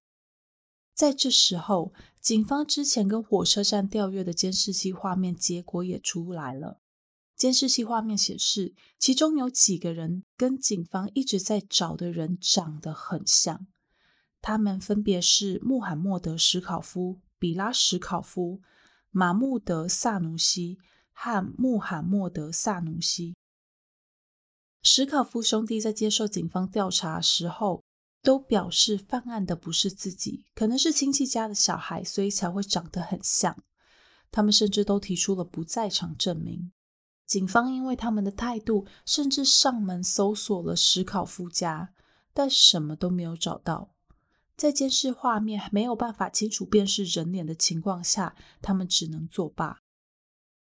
Speaker 1: 在这时候，警方之前跟火车站调阅的监视器画面结果也出来了。监视器画面显示，其中有几个人跟警方一直在找的人长得很像，他们分别是穆罕默德·史考夫、比拉·史考夫、马穆德·萨努西和穆罕默德·萨努西。史考夫兄弟在接受警方调查时候，都表示犯案的不是自己，可能是亲戚家的小孩，所以才会长得很像。他们甚至都提出了不在场证明。警方因为他们的态度，甚至上门搜索了史考夫家，但什么都没有找到。在监视画面没有办法清楚辨识人脸的情况下，他们只能作罢。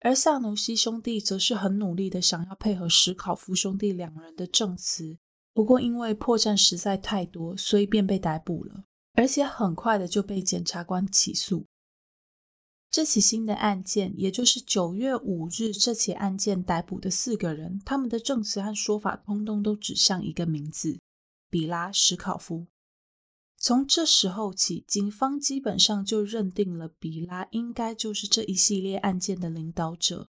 Speaker 1: 而萨努西兄弟则是很努力的想要配合史考夫兄弟两人的证词，不过因为破绽实在太多，所以便被逮捕了，而且很快的就被检察官起诉。这起新的案件，也就是九月五日这起案件逮捕的四个人，他们的证词和说法通通都指向一个名字——比拉·史考夫。从这时候起，警方基本上就认定了比拉应该就是这一系列案件的领导者。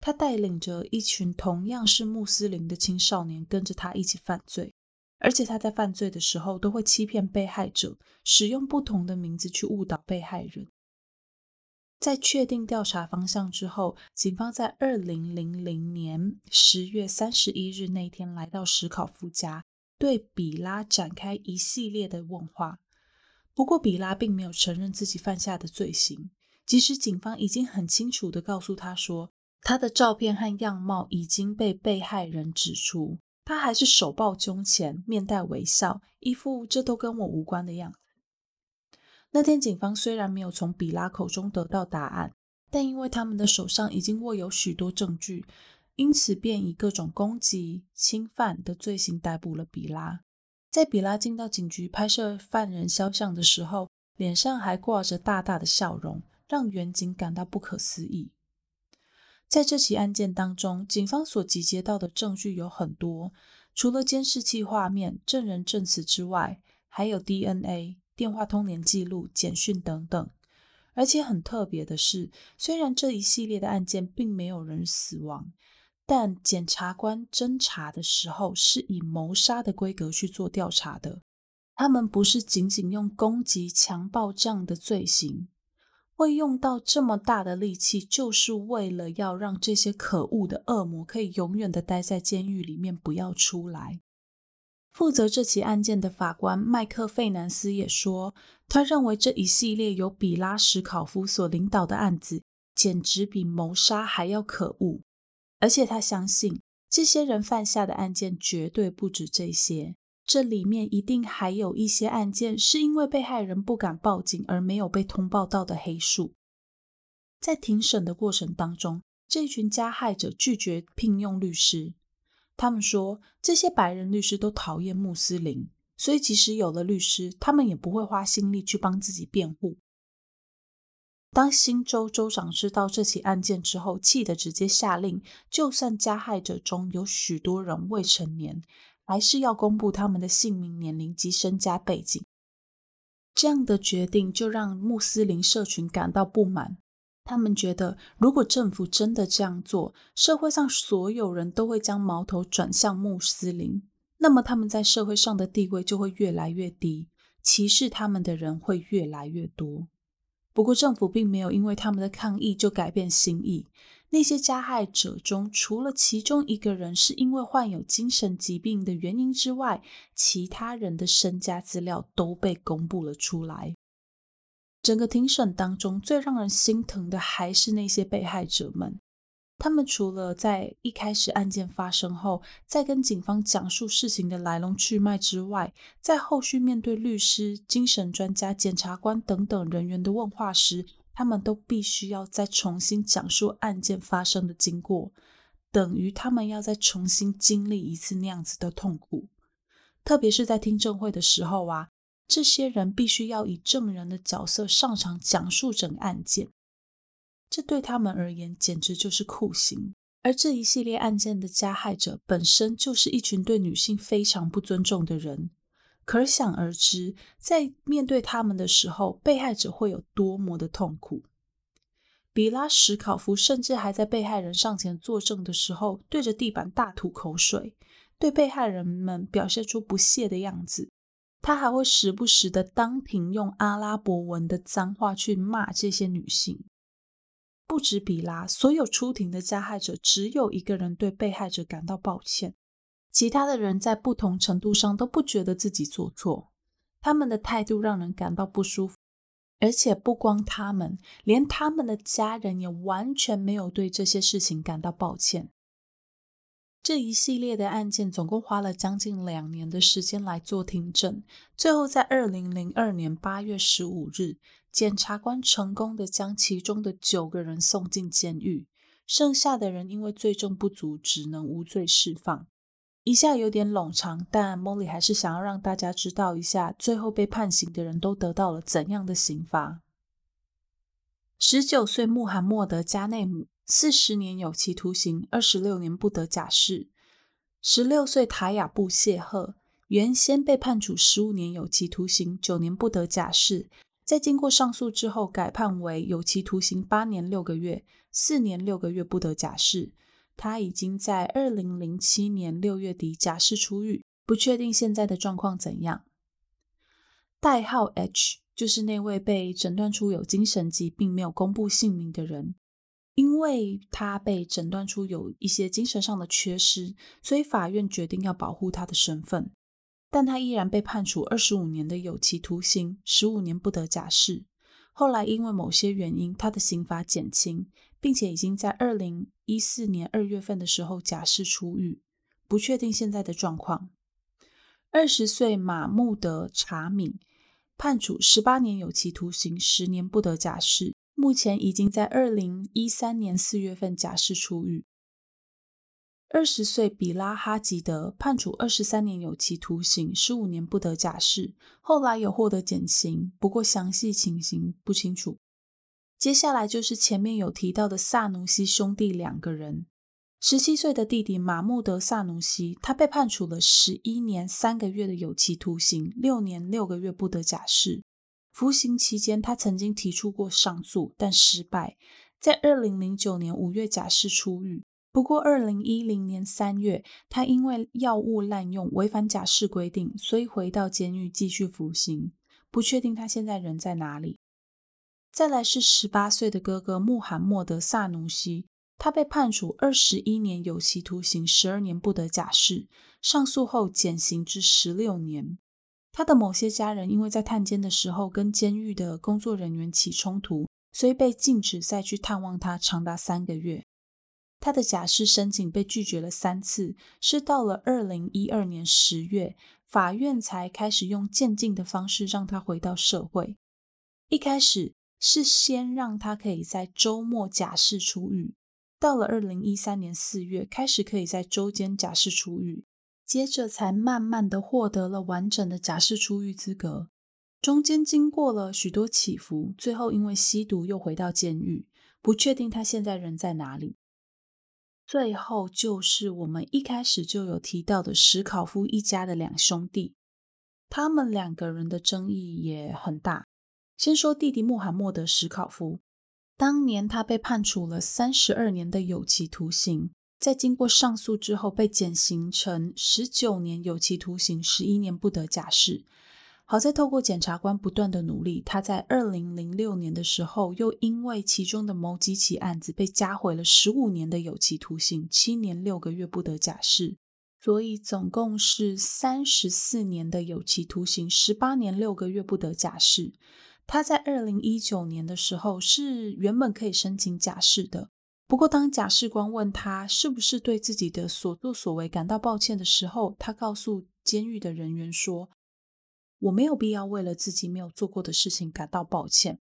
Speaker 1: 他带领着一群同样是穆斯林的青少年跟着他一起犯罪，而且他在犯罪的时候都会欺骗被害者，使用不同的名字去误导被害人。在确定调查方向之后，警方在二零零零年十月三十一日那天来到史考夫家。对比拉展开一系列的问话，不过比拉并没有承认自己犯下的罪行，即使警方已经很清楚的告诉他说，他的照片和样貌已经被被害人指出，他还是手抱胸前，面带微笑，一副这都跟我无关的样子。那天，警方虽然没有从比拉口中得到答案，但因为他们的手上已经握有许多证据。因此，便以各种攻击、侵犯的罪行逮捕了比拉。在比拉进到警局拍摄犯人肖像的时候，脸上还挂着大大的笑容，让远警感到不可思议。在这起案件当中，警方所集结到的证据有很多，除了监视器画面、证人证词之外，还有 DNA、电话通联记录、简讯等等。而且很特别的是，虽然这一系列的案件并没有人死亡。但检察官侦查的时候是以谋杀的规格去做调查的，他们不是仅仅用攻击、强暴这样的罪行，会用到这么大的力气，就是为了要让这些可恶的恶魔可以永远的待在监狱里面，不要出来。负责这起案件的法官麦克费南斯也说，他认为这一系列由比拉什考夫所领导的案子，简直比谋杀还要可恶。而且他相信，这些人犯下的案件绝对不止这些，这里面一定还有一些案件是因为被害人不敢报警而没有被通报到的黑数。在庭审的过程当中，这群加害者拒绝聘用律师。他们说，这些白人律师都讨厌穆斯林，所以即使有了律师，他们也不会花心力去帮自己辩护。当新州州长知道这起案件之后，气得直接下令，就算加害者中有许多人未成年，还是要公布他们的姓名、年龄及身家背景。这样的决定就让穆斯林社群感到不满。他们觉得，如果政府真的这样做，社会上所有人都会将矛头转向穆斯林，那么他们在社会上的地位就会越来越低，歧视他们的人会越来越多。不过，政府并没有因为他们的抗议就改变心意。那些加害者中，除了其中一个人是因为患有精神疾病的原因之外，其他人的身家资料都被公布了出来。整个庭审当中，最让人心疼的还是那些被害者们。他们除了在一开始案件发生后，在跟警方讲述事情的来龙去脉之外，在后续面对律师、精神专家、检察官等等人员的问话时，他们都必须要再重新讲述案件发生的经过，等于他们要再重新经历一次那样子的痛苦。特别是在听证会的时候啊。这些人必须要以证人的角色上场讲述整个案件，这对他们而言简直就是酷刑。而这一系列案件的加害者本身就是一群对女性非常不尊重的人，可想而知，在面对他们的时候，被害者会有多么的痛苦。比拉什考夫甚至还在被害人上前作证的时候，对着地板大吐口水，对被害人们表现出不屑的样子。他还会时不时的当庭用阿拉伯文的脏话去骂这些女性。不止比拉，所有出庭的加害者只有一个人对被害者感到抱歉，其他的人在不同程度上都不觉得自己做错。他们的态度让人感到不舒服，而且不光他们，连他们的家人也完全没有对这些事情感到抱歉。这一系列的案件总共花了将近两年的时间来做听证，最后在二零零二年八月十五日，检察官成功的将其中的九个人送进监狱，剩下的人因为罪证不足，只能无罪释放。一下有点冗长，但 Molly 还是想要让大家知道一下，最后被判刑的人都得到了怎样的刑罚。十九岁穆罕默德·加内姆。四十年有期徒刑，二十六年不得假释。十六岁塔雅布谢赫原先被判处十五年有期徒刑，九年不得假释，在经过上诉之后改判为有期徒刑八年六个月，四年六个月不得假释。他已经在二零零七年六月底假释出狱，不确定现在的状况怎样。代号 H 就是那位被诊断出有精神疾病、没有公布姓名的人。因为他被诊断出有一些精神上的缺失，所以法院决定要保护他的身份，但他依然被判处二十五年的有期徒刑，十五年不得假释。后来因为某些原因，他的刑罚减轻，并且已经在二零一四年二月份的时候假释出狱，不确定现在的状况。二十岁马穆德查敏判处十八年有期徒刑，十年不得假释。目前已经在二零一三年四月份假释出狱。二十岁比拉哈吉德判处二十三年有期徒刑，十五年不得假释，后来有获得减刑，不过详细情形不清楚。接下来就是前面有提到的萨努西兄弟两个人，十七岁的弟弟马穆德萨努西，他被判处了十一年三个月的有期徒刑，六年六个月不得假释。服刑期间，他曾经提出过上诉，但失败。在二零零九年五月假释出狱。不过，二零一零年三月，他因为药物滥用违反假释规定，所以回到监狱继续服刑。不确定他现在人在哪里。再来是十八岁的哥哥穆罕默德·萨努西，他被判处二十一年有期徒刑，十二年不得假释，上诉后减刑至十六年。他的某些家人因为在探监的时候跟监狱的工作人员起冲突，所以被禁止再去探望他长达三个月。他的假释申请被拒绝了三次，是到了二零一二年十月，法院才开始用渐进的方式让他回到社会。一开始是先让他可以在周末假释出狱，到了二零一三年四月，开始可以在周间假释出狱。接着才慢慢的获得了完整的假释出狱资格，中间经过了许多起伏，最后因为吸毒又回到监狱，不确定他现在人在哪里。最后就是我们一开始就有提到的史考夫一家的两兄弟，他们两个人的争议也很大。先说弟弟穆罕默德·史考夫，当年他被判处了三十二年的有期徒刑。在经过上诉之后，被减刑成十九年有期徒刑，十一年不得假释。好在透过检察官不断的努力，他在二零零六年的时候，又因为其中的某几起案子被加回了十五年的有期徒刑，七年六个月不得假释。所以总共是三十四年的有期徒刑，十八年六个月不得假释。他在二零一九年的时候是原本可以申请假释的。不过，当假释官问他是不是对自己的所作所为感到抱歉的时候，他告诉监狱的人员说：“我没有必要为了自己没有做过的事情感到抱歉。”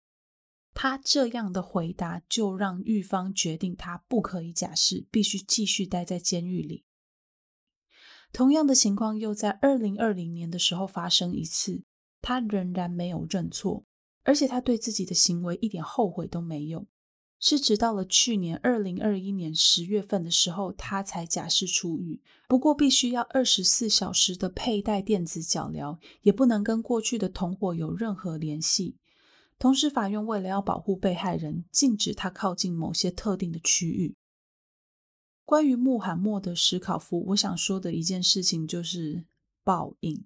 Speaker 1: 他这样的回答就让狱方决定他不可以假释，必须继续待在监狱里。同样的情况又在二零二零年的时候发生一次，他仍然没有认错，而且他对自己的行为一点后悔都没有。是直到了去年二零二一年十月份的时候，他才假释出狱。不过，必须要二十四小时的佩戴电子脚镣，也不能跟过去的同伙有任何联系。同时，法院为了要保护被害人，禁止他靠近某些特定的区域。关于穆罕默德·史考夫，我想说的一件事情就是报应。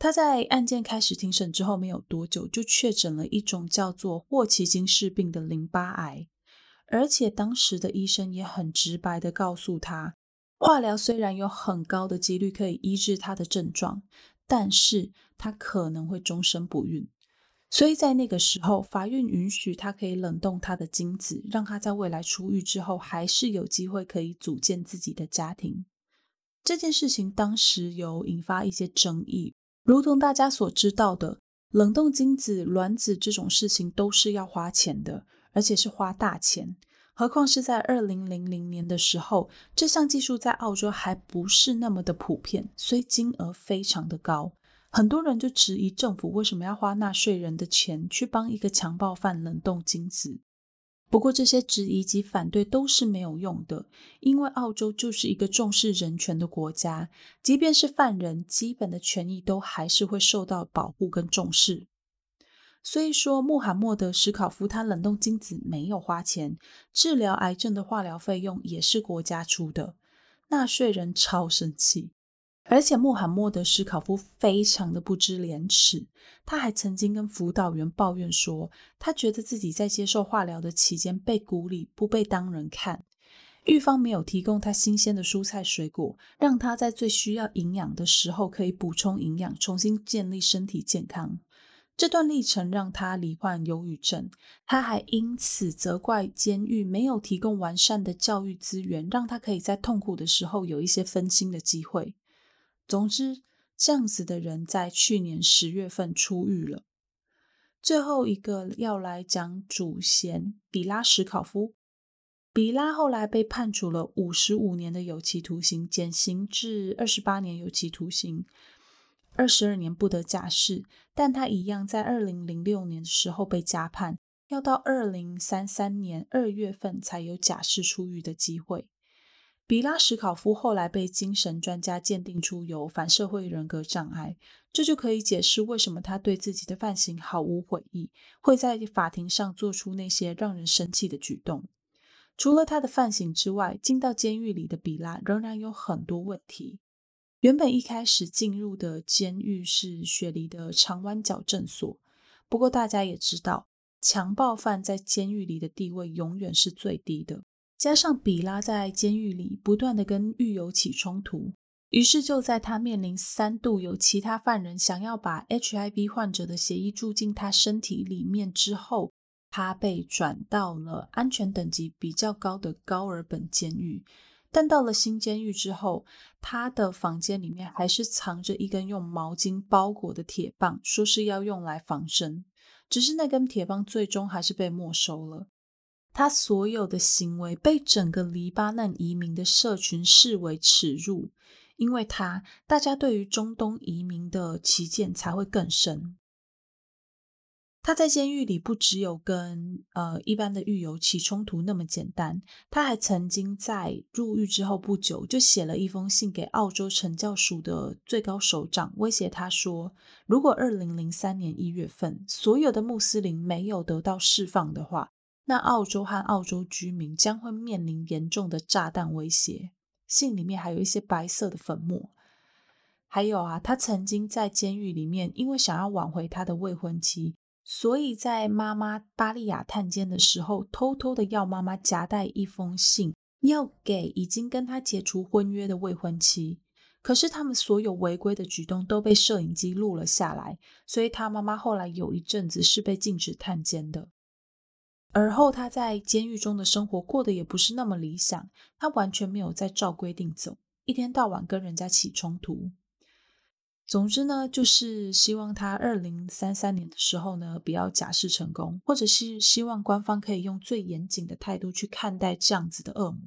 Speaker 1: 他在案件开始庭审之后没有多久，就确诊了一种叫做霍奇金氏病的淋巴癌，而且当时的医生也很直白的告诉他，化疗虽然有很高的几率可以医治他的症状，但是他可能会终身不孕。所以在那个时候，法院允许他可以冷冻他的精子，让他在未来出狱之后还是有机会可以组建自己的家庭。这件事情当时有引发一些争议。如同大家所知道的，冷冻精子、卵子这种事情都是要花钱的，而且是花大钱。何况是在二零零零年的时候，这项技术在澳洲还不是那么的普遍，所以金额非常的高。很多人就质疑政府为什么要花纳税人的钱去帮一个强暴犯冷冻精子。不过，这些质疑及反对都是没有用的，因为澳洲就是一个重视人权的国家，即便是犯人，基本的权益都还是会受到保护跟重视。所以说，穆罕默德·史考夫他冷冻精子没有花钱，治疗癌症的化疗费用也是国家出的，纳税人超生气。而且穆罕默德·史考夫非常的不知廉耻，他还曾经跟辅导员抱怨说，他觉得自己在接受化疗的期间被孤立，不被当人看。狱方没有提供他新鲜的蔬菜水果，让他在最需要营养的时候可以补充营养，重新建立身体健康。这段历程让他罹患忧郁症，他还因此责怪监狱没有提供完善的教育资源，让他可以在痛苦的时候有一些分心的机会。总之，这样子的人在去年十月份出狱了。最后一个要来讲主嫌比拉什考夫，比拉后来被判处了五十五年的有期徒刑，减刑至二十八年有期徒刑，二十二年不得假释。但他一样在二零零六年的时候被加判，要到二零三三年二月份才有假释出狱的机会。比拉什考夫后来被精神专家鉴定出有反社会人格障碍，这就可以解释为什么他对自己的犯行毫无悔意，会在法庭上做出那些让人生气的举动。除了他的犯行之外，进到监狱里的比拉仍然有很多问题。原本一开始进入的监狱是雪梨的长湾矫正所，不过大家也知道，强暴犯在监狱里的地位永远是最低的。加上比拉在监狱里不断的跟狱友起冲突，于是就在他面临三度有其他犯人想要把 HIV 患者的血液注进他身体里面之后，他被转到了安全等级比较高的高尔本监狱。但到了新监狱之后，他的房间里面还是藏着一根用毛巾包裹的铁棒，说是要用来防身，只是那根铁棒最终还是被没收了。他所有的行为被整个黎巴嫩移民的社群视为耻辱，因为他，大家对于中东移民的旗舰才会更深。他在监狱里不只有跟呃一般的狱友起冲突那么简单，他还曾经在入狱之后不久就写了一封信给澳洲惩教署的最高首长，威胁他说，如果二零零三年一月份所有的穆斯林没有得到释放的话。那澳洲和澳洲居民将会面临严重的炸弹威胁。信里面还有一些白色的粉末。还有啊，他曾经在监狱里面，因为想要挽回他的未婚妻，所以在妈妈巴利亚探监的时候，偷偷的要妈妈夹带一封信，要给已经跟他解除婚约的未婚妻。可是他们所有违规的举动都被摄影机录了下来，所以他妈妈后来有一阵子是被禁止探监的。而后，他在监狱中的生活过得也不是那么理想。他完全没有在照规定走，一天到晚跟人家起冲突。总之呢，就是希望他二零三三年的时候呢，不要假释成功，或者是希望官方可以用最严谨的态度去看待这样子的恶魔。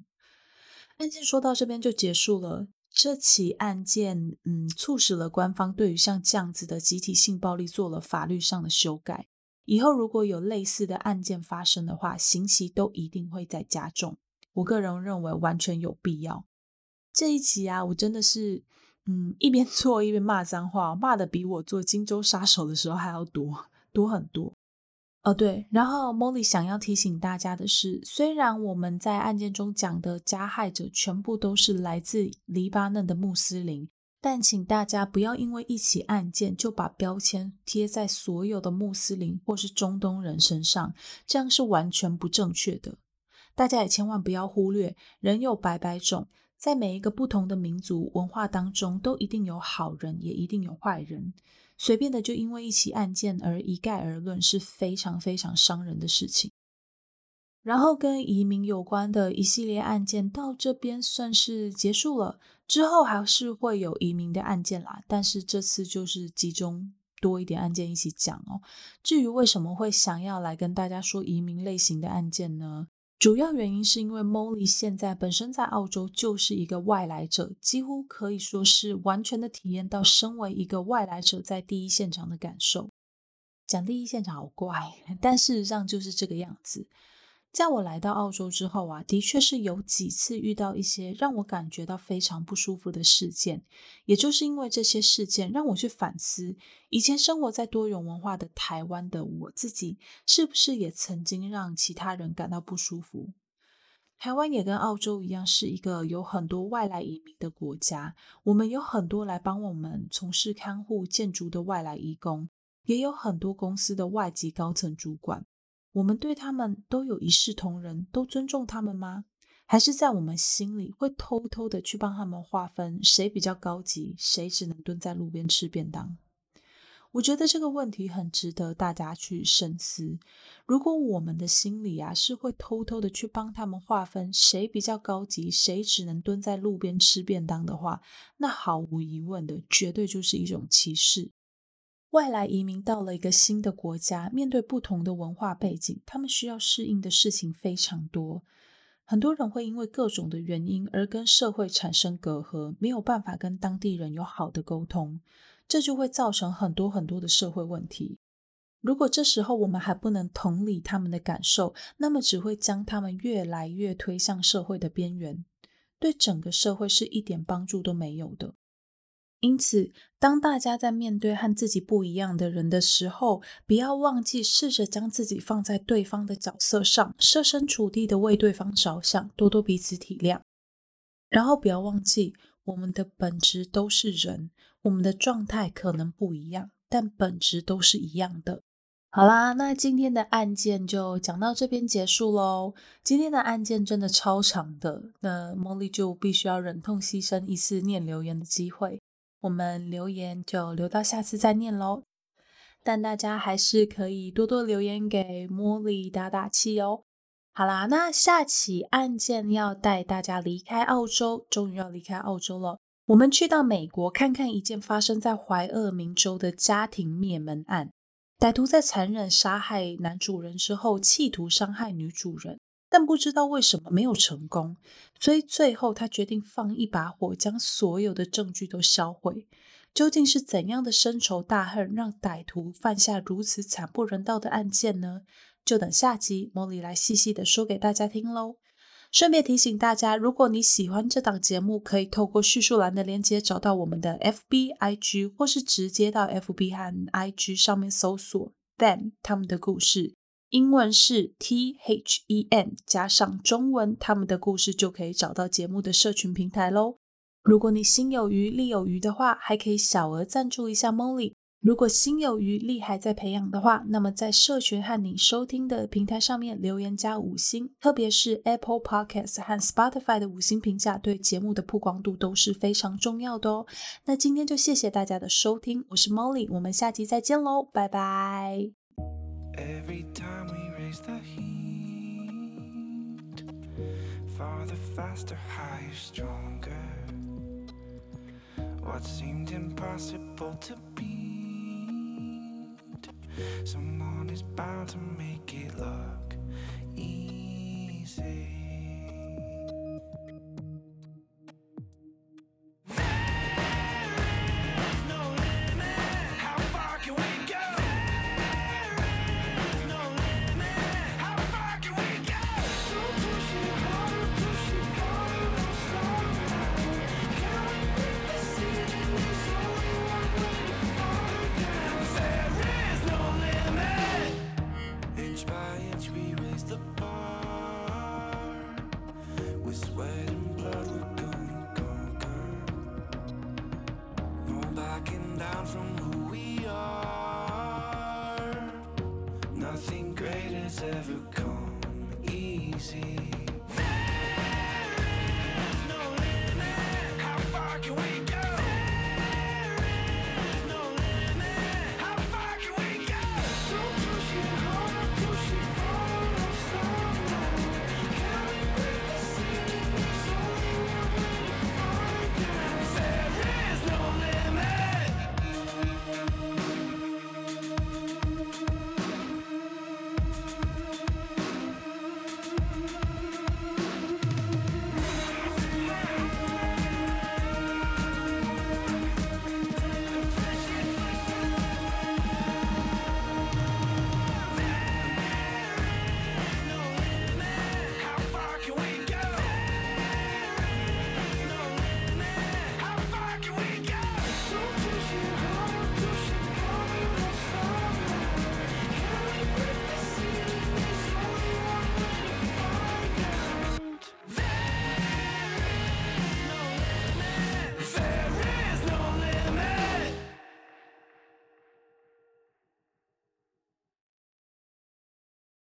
Speaker 1: 案件说到这边就结束了。这起案件，嗯，促使了官方对于像这样子的集体性暴力做了法律上的修改。以后如果有类似的案件发生的话，刑期都一定会在加重。我个人认为完全有必要。这一集啊，我真的是，嗯，一边做一边骂脏话，骂的比我做荆州杀手的时候还要多多很多。哦，对，然后 Molly 想要提醒大家的是，虽然我们在案件中讲的加害者全部都是来自黎巴嫩的穆斯林。但请大家不要因为一起案件就把标签贴在所有的穆斯林或是中东人身上，这样是完全不正确的。大家也千万不要忽略，人有百百种，在每一个不同的民族文化当中，都一定有好人，也一定有坏人。随便的就因为一起案件而一概而论，是非常非常伤人的事情。然后跟移民有关的一系列案件到这边算是结束了，之后还是会有移民的案件啦，但是这次就是集中多一点案件一起讲哦。至于为什么会想要来跟大家说移民类型的案件呢？主要原因是因为 Molly 现在本身在澳洲就是一个外来者，几乎可以说是完全的体验到身为一个外来者在第一现场的感受。讲第一现场好怪，但事实上就是这个样子。在我来到澳洲之后啊，的确是有几次遇到一些让我感觉到非常不舒服的事件。也就是因为这些事件，让我去反思，以前生活在多元文化的台湾的我自己，是不是也曾经让其他人感到不舒服？台湾也跟澳洲一样，是一个有很多外来移民的国家。我们有很多来帮我们从事看护建筑的外来移工，也有很多公司的外籍高层主管。我们对他们都有一视同仁，都尊重他们吗？还是在我们心里会偷偷的去帮他们划分谁比较高级，谁只能蹲在路边吃便当？我觉得这个问题很值得大家去深思。如果我们的心里啊是会偷偷的去帮他们划分谁比较高级，谁只能蹲在路边吃便当的话，那毫无疑问的，绝对就是一种歧视。外来移民到了一个新的国家，面对不同的文化背景，他们需要适应的事情非常多。很多人会因为各种的原因而跟社会产生隔阂，没有办法跟当地人有好的沟通，这就会造成很多很多的社会问题。如果这时候我们还不能同理他们的感受，那么只会将他们越来越推向社会的边缘，对整个社会是一点帮助都没有的。因此，当大家在面对和自己不一样的人的时候，不要忘记试着将自己放在对方的角色上，设身处地的为对方着想，多多彼此体谅。然后不要忘记，我们的本质都是人，我们的状态可能不一样，但本质都是一样的。好啦，那今天的案件就讲到这边结束喽。今天的案件真的超长的，那茉莉就必须要忍痛牺牲一次念留言的机会。我们留言就留到下次再念喽。但大家还是可以多多留言给茉莉打打气哦。好啦，那下起案件要带大家离开澳洲，终于要离开澳洲了。我们去到美国看看一件发生在怀俄明州的家庭灭门案。歹徒在残忍杀害男主人之后，企图伤害女主人，但不知道为什么没有成功，所以最后他决定放一把火，将所有的证据都销毁。究竟是怎样的深仇大恨，让歹徒犯下如此惨不忍睹的案件呢？就等下集莫莉来细细的说给大家听喽。顺便提醒大家，如果你喜欢这档节目，可以透过叙述栏的链接找到我们的 FB、IG，或是直接到 FB 和 IG 上面搜索 them 他们的故事，英文是 T H E N 加上中文他们的故事，就可以找到节目的社群平台喽。如果你心有余力有余的话，还可以小额赞助一下 Molly。如果心有余力还在培养的话，那么在社群和你收听的平台上面留言加五星，特别是 Apple Podcast 和 Spotify 的五星评价，对节目的曝光度都是非常重要的哦。那今天就谢谢大家的收听，我是 Molly，我们下期再见喽，拜拜。
Speaker 2: raise the heat. Farther, faster, higher, stronger. What seemed impossible to beat.
Speaker 1: Someone is bound to make it love.